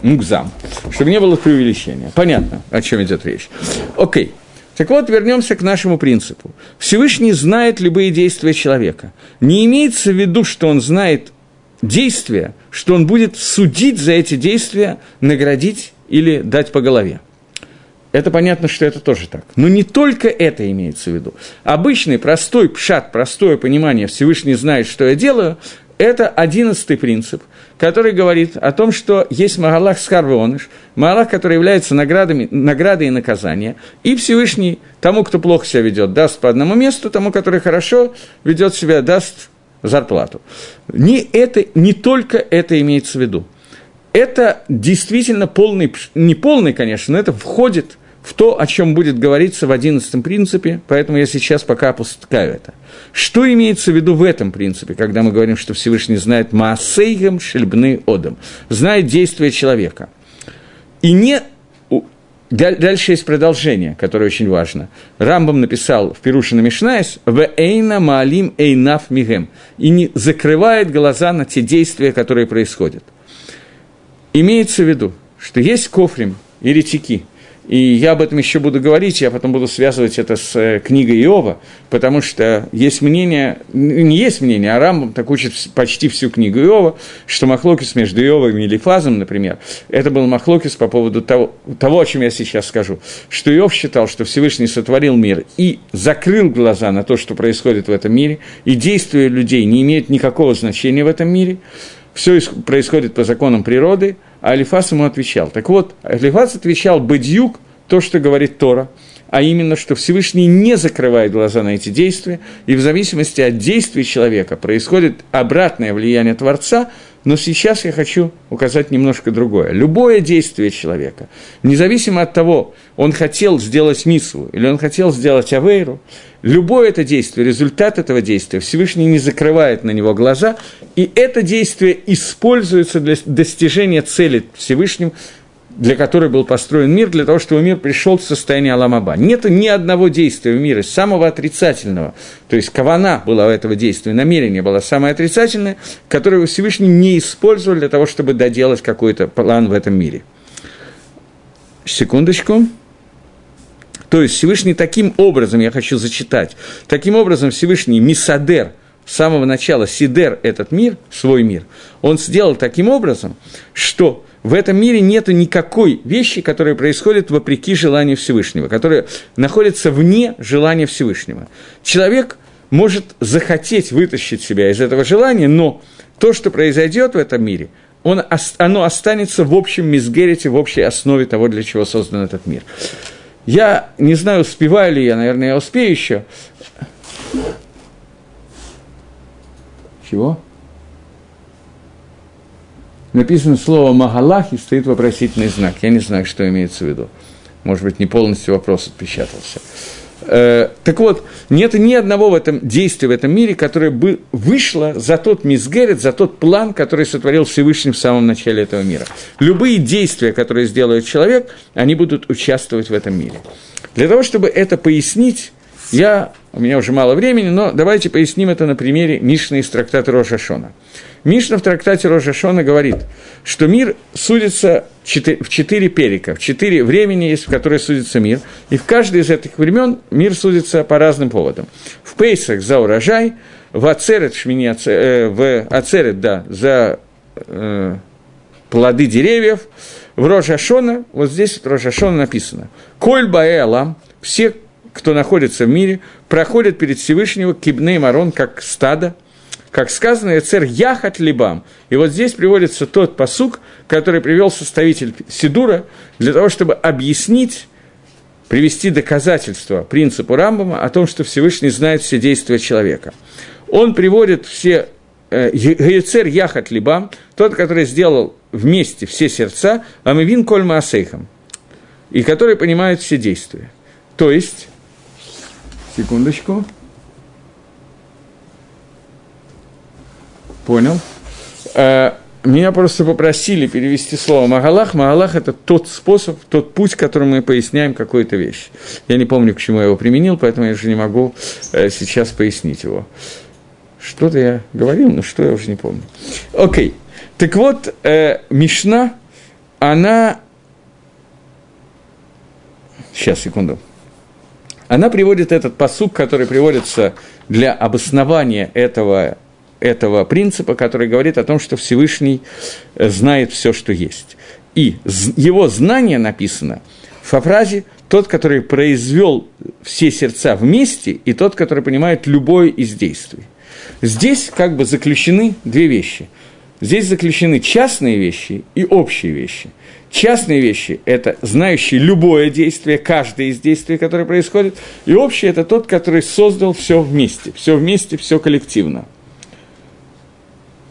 мукзам, чтобы не было преувеличения. Понятно, о чем идет речь. Окей. Так вот, вернемся к нашему принципу. Всевышний знает любые действия человека. Не имеется в виду, что он знает действия, что он будет судить за эти действия, наградить или дать по голове. Это понятно, что это тоже так. Но не только это имеется в виду. Обычный, простой пшат, простое понимание «Всевышний знает, что я делаю» – это одиннадцатый принцип, который говорит о том, что есть Магалах Скарвоныш, Магалах, который является наградами, наградой и наказанием, и Всевышний тому, кто плохо себя ведет, даст по одному месту, тому, который хорошо ведет себя, даст зарплату. Не, это, не только это имеется в виду. Это действительно полный, не полный, конечно, но это входит в то, о чем будет говориться в одиннадцатом принципе, поэтому я сейчас пока опускаю это. Что имеется в виду в этом принципе, когда мы говорим, что Всевышний знает מעשיהם של בני אדם, знает действия человека. И не Дальше есть продолжение, которое очень важно. Рамбам написал в פירוש המשניות «ואינו מעלים עיניו מהם» и не закрывает глаза на те действия, которые происходят. Имеется в виду, что есть כופרים, еретики, и я об этом еще буду говорить, я потом буду связывать это с э, книгой Иова, потому что есть мнение, не есть мнение, а Рамбам так учит почти всю книгу Иова, что Махлокис между Иовом и Лифазом, например, это был Махлокис по поводу того, того, о чем я сейчас скажу, что Иов считал, что Всевышний сотворил мир и закрыл глаза на то, что происходит в этом мире, и действия людей не имеют никакого значения в этом мире, все происходит по законам природы – а Алифас ему отвечал. Так вот, Алифас отвечал «бадьюк», то, что говорит Тора, а именно, что Всевышний не закрывает глаза на эти действия, и в зависимости от действий человека происходит обратное влияние Творца, но сейчас я хочу указать немножко другое. Любое действие человека, независимо от того, он хотел сделать мису или он хотел сделать авейру, любое это действие, результат этого действия, Всевышний не закрывает на него глаза, и это действие используется для достижения цели Всевышним, для которой был построен мир, для того, чтобы мир пришел в состояние Аламаба. Нет ни одного действия в мире, самого отрицательного, то есть кавана была у этого действия, намерение было самое отрицательное, которое Всевышний не использовал для того, чтобы доделать какой-то план в этом мире. Секундочку. То есть Всевышний таким образом, я хочу зачитать, таким образом Всевышний Мисадер с самого начала Сидер этот мир, свой мир, он сделал таким образом, что в этом мире нет никакой вещи, которая происходит вопреки желанию Всевышнего, которая находится вне желания Всевышнего. Человек может захотеть вытащить себя из этого желания, но то, что произойдет в этом мире, он, оно останется в общем мизгерите, в общей основе того, для чего создан этот мир. Я не знаю, успеваю ли я, наверное, я успею еще. Чего? написано слово «магалах» и стоит вопросительный знак. Я не знаю, что имеется в виду. Может быть, не полностью вопрос отпечатался. Э, так вот, нет ни одного в этом действия в этом мире, которое бы вышло за тот мизгерет, за тот план, который сотворил Всевышний в самом начале этого мира. Любые действия, которые сделает человек, они будут участвовать в этом мире. Для того, чтобы это пояснить, я, у меня уже мало времени, но давайте поясним это на примере Мишны из трактата Роша Шона. Мишна в трактате Роша Шона говорит, что мир судится в четыре перика, в четыре времени есть, в которые судится мир, и в каждой из этих времен мир судится по разным поводам. В Пейсах за урожай, в Ацерет, шмини, э, в Ацерет, да, за э, плоды деревьев, в Рожашона, вот здесь в Рожашона написано, «Коль баэ алам», все кто находится в мире, проходят перед Всевышнего кибней марон, как стадо, как сказано, «Эцер яхат либам». И вот здесь приводится тот посук, который привел составитель Сидура для того, чтобы объяснить, привести доказательства принципу Рамбама о том, что Всевышний знает все действия человека. Он приводит все Гаюцер Яхат Либам, тот, который сделал вместе все сердца, Амивин Кольма Асейхам, и который понимает все действия. То есть, секундочку, понял, э, меня просто попросили перевести слово «магалах». «Магалах» – это тот способ, тот путь, которым мы поясняем какую-то вещь. Я не помню, к чему я его применил, поэтому я же не могу э, сейчас пояснить его. Что-то я говорил, но что я уже не помню. Окей. Так вот, э, Мишна, она... Сейчас, секунду. Она приводит этот посук, который приводится для обоснования этого этого принципа, который говорит о том, что Всевышний э, знает все, что есть. И его знание написано в фразе «тот, который произвел все сердца вместе, и тот, который понимает любое из действий». Здесь как бы заключены две вещи. Здесь заключены частные вещи и общие вещи. Частные вещи – это знающий любое действие, каждое из действий, которое происходит, и общее – это тот, который создал все вместе, все вместе, все коллективно –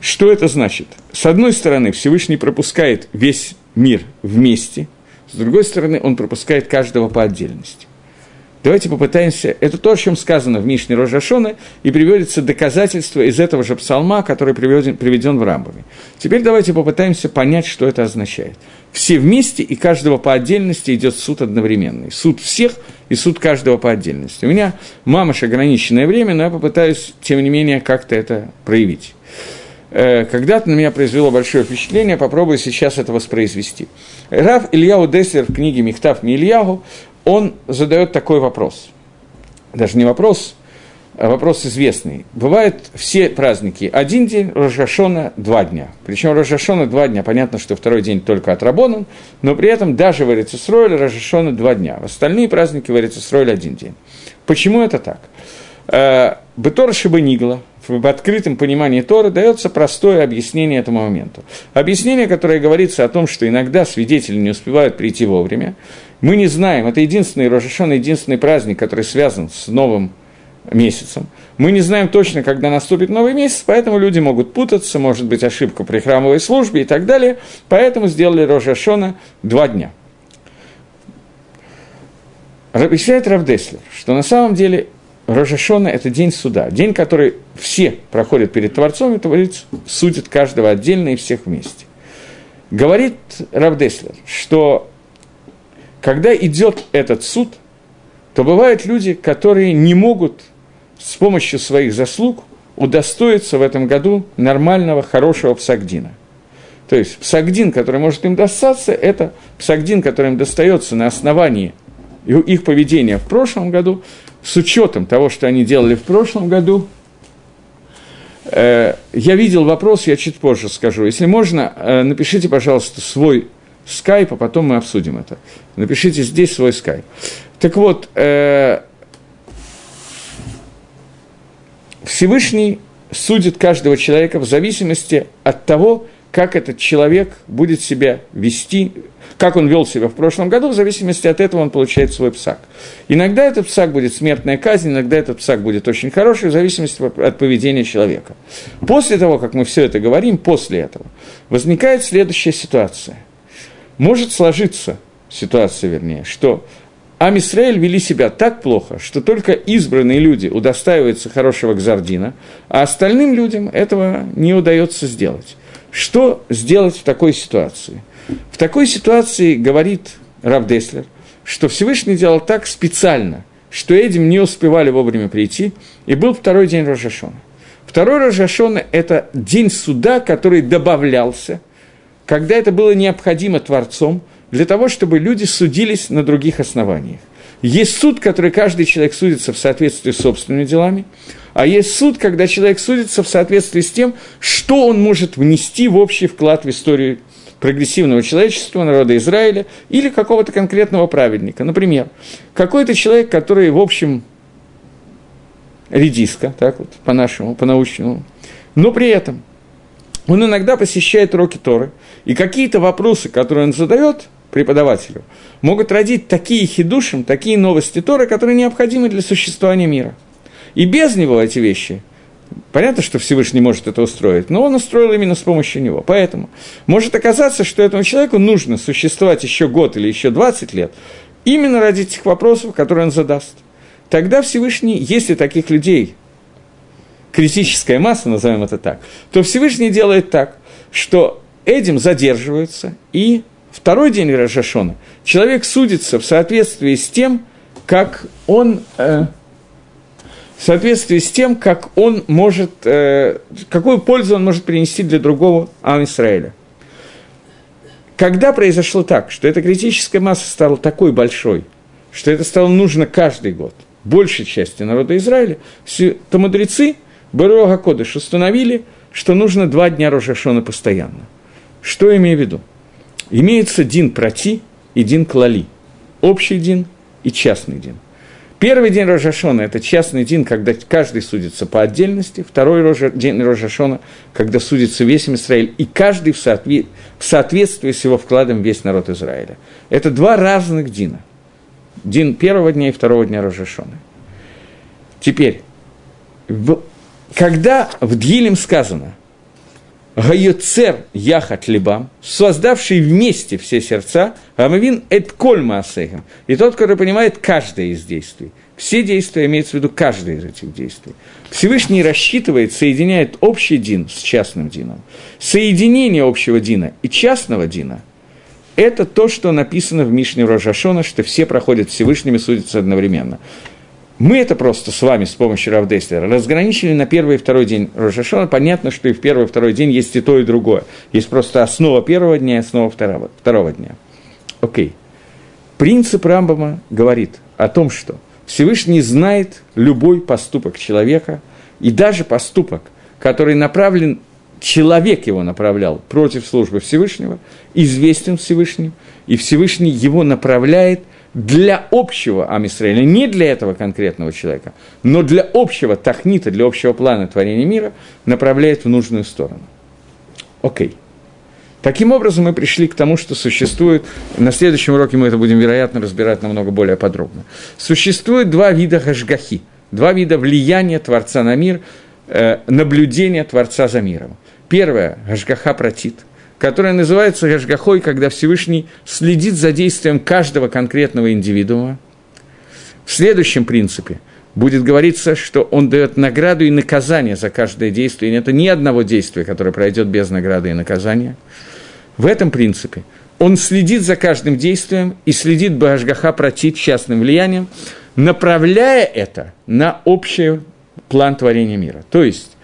что это значит? С одной стороны, Всевышний пропускает весь мир вместе, с другой стороны, он пропускает каждого по отдельности. Давайте попытаемся, это то, о чем сказано в Мишне Рожашона, и приводится доказательство из этого же псалма, который приведен, приведен в Рамбаме. Теперь давайте попытаемся понять, что это означает. Все вместе и каждого по отдельности идет суд одновременный. Суд всех и суд каждого по отдельности. У меня мамаш ограниченное время, но я попытаюсь, тем не менее, как-то это проявить. Э, когда-то на меня произвело большое впечатление, попробую сейчас это воспроизвести. Раф Ильяу Деслер в книге «Михтав Мильягу» он задает такой вопрос. Даже не вопрос, а вопрос известный. Бывают все праздники один день, Рожашона – два дня. Причем Рожашона – два дня. Понятно, что второй день только отрабонан, но при этом даже в Эрицесройле Рожашона – два дня. В остальные праздники в Эрицесройле – один день. Почему это так? Э, Бетор Шибанигла, в открытом понимании Торы дается простое объяснение этому моменту. Объяснение, которое говорится о том, что иногда свидетели не успевают прийти вовремя. Мы не знаем, это единственный Рожешон, единственный праздник, который связан с новым месяцем. Мы не знаем точно, когда наступит новый месяц, поэтому люди могут путаться, может быть ошибка при храмовой службе и так далее. Поэтому сделали Рожашона два дня. Объясняет Равдеслер, что на самом деле Рожашона – это день суда, день, который все проходят перед Творцом, и Творец судит каждого отдельно и всех вместе. Говорит Равдеслер, что когда идет этот суд, то бывают люди, которые не могут с помощью своих заслуг удостоиться в этом году нормального, хорошего псагдина. То есть псагдин, который может им достаться, это псагдин, который им достается на основании их поведения в прошлом году, с учетом того, что они делали в прошлом году, э, я видел вопрос, я чуть позже скажу. Если можно, э, напишите, пожалуйста, свой скайп, а потом мы обсудим это. Напишите здесь свой скайп. Так вот, э, Всевышний судит каждого человека в зависимости от того, как этот человек будет себя вести как он вел себя в прошлом году, в зависимости от этого он получает свой псак. Иногда этот псак будет смертная казнь, иногда этот псак будет очень хороший, в зависимости от поведения человека. После того, как мы все это говорим, после этого, возникает следующая ситуация. Может сложиться ситуация, вернее, что Амисраэль вели себя так плохо, что только избранные люди удостаиваются хорошего гзардина, а остальным людям этого не удается сделать. Что сделать в такой ситуации? В такой ситуации говорит Рав Деслер, что Всевышний делал так специально, что Эдим не успевали вовремя прийти, и был второй день Рожашона. Второй Рожашона – это день суда, который добавлялся, когда это было необходимо Творцом, для того, чтобы люди судились на других основаниях. Есть суд, который каждый человек судится в соответствии с собственными делами, а есть суд, когда человек судится в соответствии с тем, что он может внести в общий вклад в историю прогрессивного человечества, народа Израиля или какого-то конкретного праведника. Например, какой-то человек, который, в общем, редиска, так вот, по-нашему, по-научному, но при этом он иногда посещает уроки Торы, и какие-то вопросы, которые он задает преподавателю, могут родить такие хидушим, такие новости Торы, которые необходимы для существования мира. И без него эти вещи Понятно, что Всевышний может это устроить, но он устроил именно с помощью него. Поэтому может оказаться, что этому человеку нужно существовать еще год или еще 20 лет, именно ради этих вопросов, которые он задаст. Тогда Всевышний, если таких людей критическая масса, назовем это так, то Всевышний делает так, что этим задерживаются, и второй день Рожашона человек судится в соответствии с тем, как он, э, в соответствии с тем, как он может, э, какую пользу он может принести для другого Ам Исраэля. Когда произошло так, что эта критическая масса стала такой большой, что это стало нужно каждый год, большей части народа Израиля, то мудрецы Баруага Кодыш установили, что нужно два дня Рожашона постоянно. Что я имею в виду? Имеется дин прати и дин клали. Общий дин и частный дин. Первый день Рожашона – это частный день, когда каждый судится по отдельности. Второй рожа, день Рожашона, когда судится весь Израиль, и каждый в, соотве, в соответствии с его вкладом весь народ Израиля. Это два разных дина. Дин первого дня и второго дня Рожашона. Теперь, когда в Дилем сказано Гайоцер яхат либам, создавший вместе все сердца, Амавин эт коль маасехем, и тот, который понимает каждое из действий. Все действия имеется в виду каждое из этих действий. Всевышний рассчитывает, соединяет общий дин с частным дином. Соединение общего дина и частного дина – это то, что написано в Мишне Рожашона, что все проходят Всевышними, судятся одновременно. Мы это просто с вами с помощью Равдеслера разграничили на первый и второй день Рожашона. Понятно, что и в первый и второй день есть и то, и другое. Есть просто основа первого дня и основа второго, второго дня. Окей. Принцип Рамбама говорит о том, что Всевышний знает любой поступок человека, и даже поступок, который направлен, человек его направлял против службы Всевышнего, известен Всевышним, и Всевышний его направляет для общего Амисраэля, не для этого конкретного человека, но для общего тахнита, для общего плана творения мира, направляет в нужную сторону. Окей. Таким образом, мы пришли к тому, что существует, на следующем уроке мы это будем, вероятно, разбирать намного более подробно. Существует два вида хашгахи, два вида влияния Творца на мир, э, наблюдения Творца за миром. Первое – хашгаха протит – которая называется Гашгахой, когда Всевышний следит за действием каждого конкретного индивидуума. В следующем принципе будет говориться, что он дает награду и наказание за каждое действие. И нет ни одного действия, которое пройдет без награды и наказания. В этом принципе он следит за каждым действием и следит Башгаха против частным влиянием, направляя это на общий план творения мира. То есть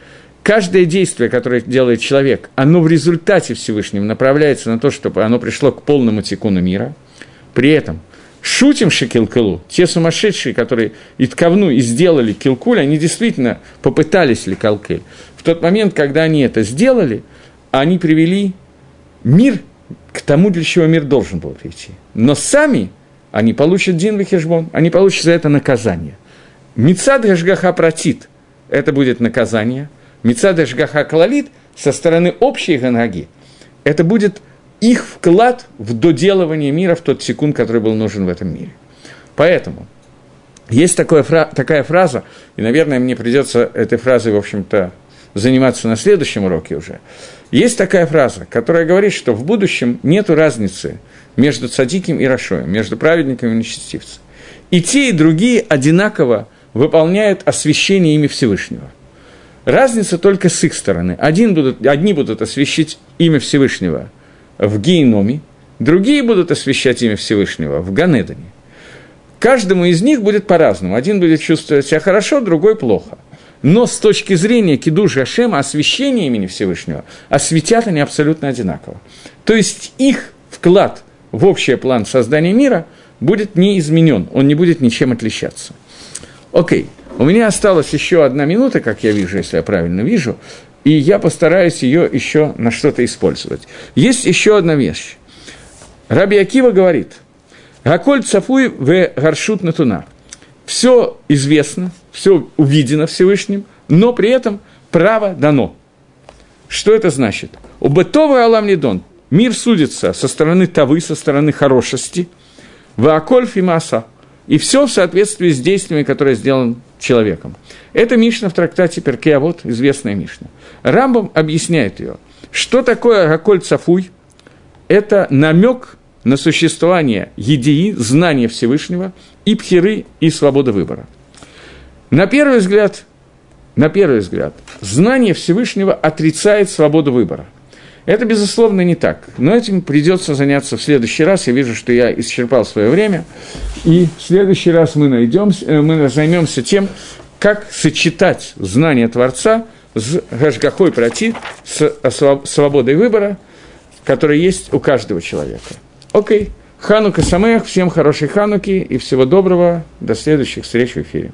каждое действие, которое делает человек, оно в результате Всевышнего направляется на то, чтобы оно пришло к полному тикуну мира. При этом шутим шекилкылу, те сумасшедшие, которые и ткавну, и сделали килкуль, они действительно попытались ли калкель. В тот момент, когда они это сделали, они привели мир к тому, для чего мир должен был прийти. Но сами они получат дин вихешбон, они получат за это наказание. Мицад Гашгаха протит – это будет наказание – Мецада Шгаха Клалит со стороны общей Ганаги, это будет их вклад в доделывание мира в тот секунд, который был нужен в этом мире. Поэтому есть такое, такая фраза, и, наверное, мне придется этой фразой, в общем-то, заниматься на следующем уроке уже. Есть такая фраза, которая говорит, что в будущем нет разницы между цадиком и рашоем, между праведником и нечестивцем. И те, и другие одинаково выполняют освящение ими Всевышнего. Разница только с их стороны. Один будут, одни будут освящать имя Всевышнего в гейноме, другие будут освящать имя Всевышнего в Ганедане. Каждому из них будет по-разному. Один будет чувствовать себя хорошо, другой плохо. Но с точки зрения Кидуши Ашема, освящения имени Всевышнего, осветят они абсолютно одинаково. То есть их вклад в общий план создания мира будет не изменен, он не будет ничем отличаться. Окей. У меня осталась еще одна минута, как я вижу, если я правильно вижу, и я постараюсь ее еще на что-то использовать. Есть еще одна вещь. Раби Акива говорит, «Гаколь цафуй в гаршут натуна». Все известно, все увидено Всевышним, но при этом право дано. Что это значит? У Бетова Алам Лидон мир судится со стороны Тавы, со стороны хорошести, в Аколь Фимаса, и все в соответствии с действиями, которые сделан человеком. Это Мишна в трактате Перкеа, вот известная Мишна. Рамбам объясняет ее. Что такое Гаколь Цафуй? Это намек на существование едии, знания Всевышнего, и пхеры, и свобода выбора. На первый взгляд, на первый взгляд, знание Всевышнего отрицает свободу выбора. Это, безусловно, не так. Но этим придется заняться в следующий раз. Я вижу, что я исчерпал свое время. И в следующий раз мы, найдем, э, мы займемся тем, как сочетать знание Творца с Гашгахой пройти, с свободой выбора, которая есть у каждого человека. Окей. Ханука Самех, всем хорошей Хануки и всего доброго. До следующих встреч в эфире.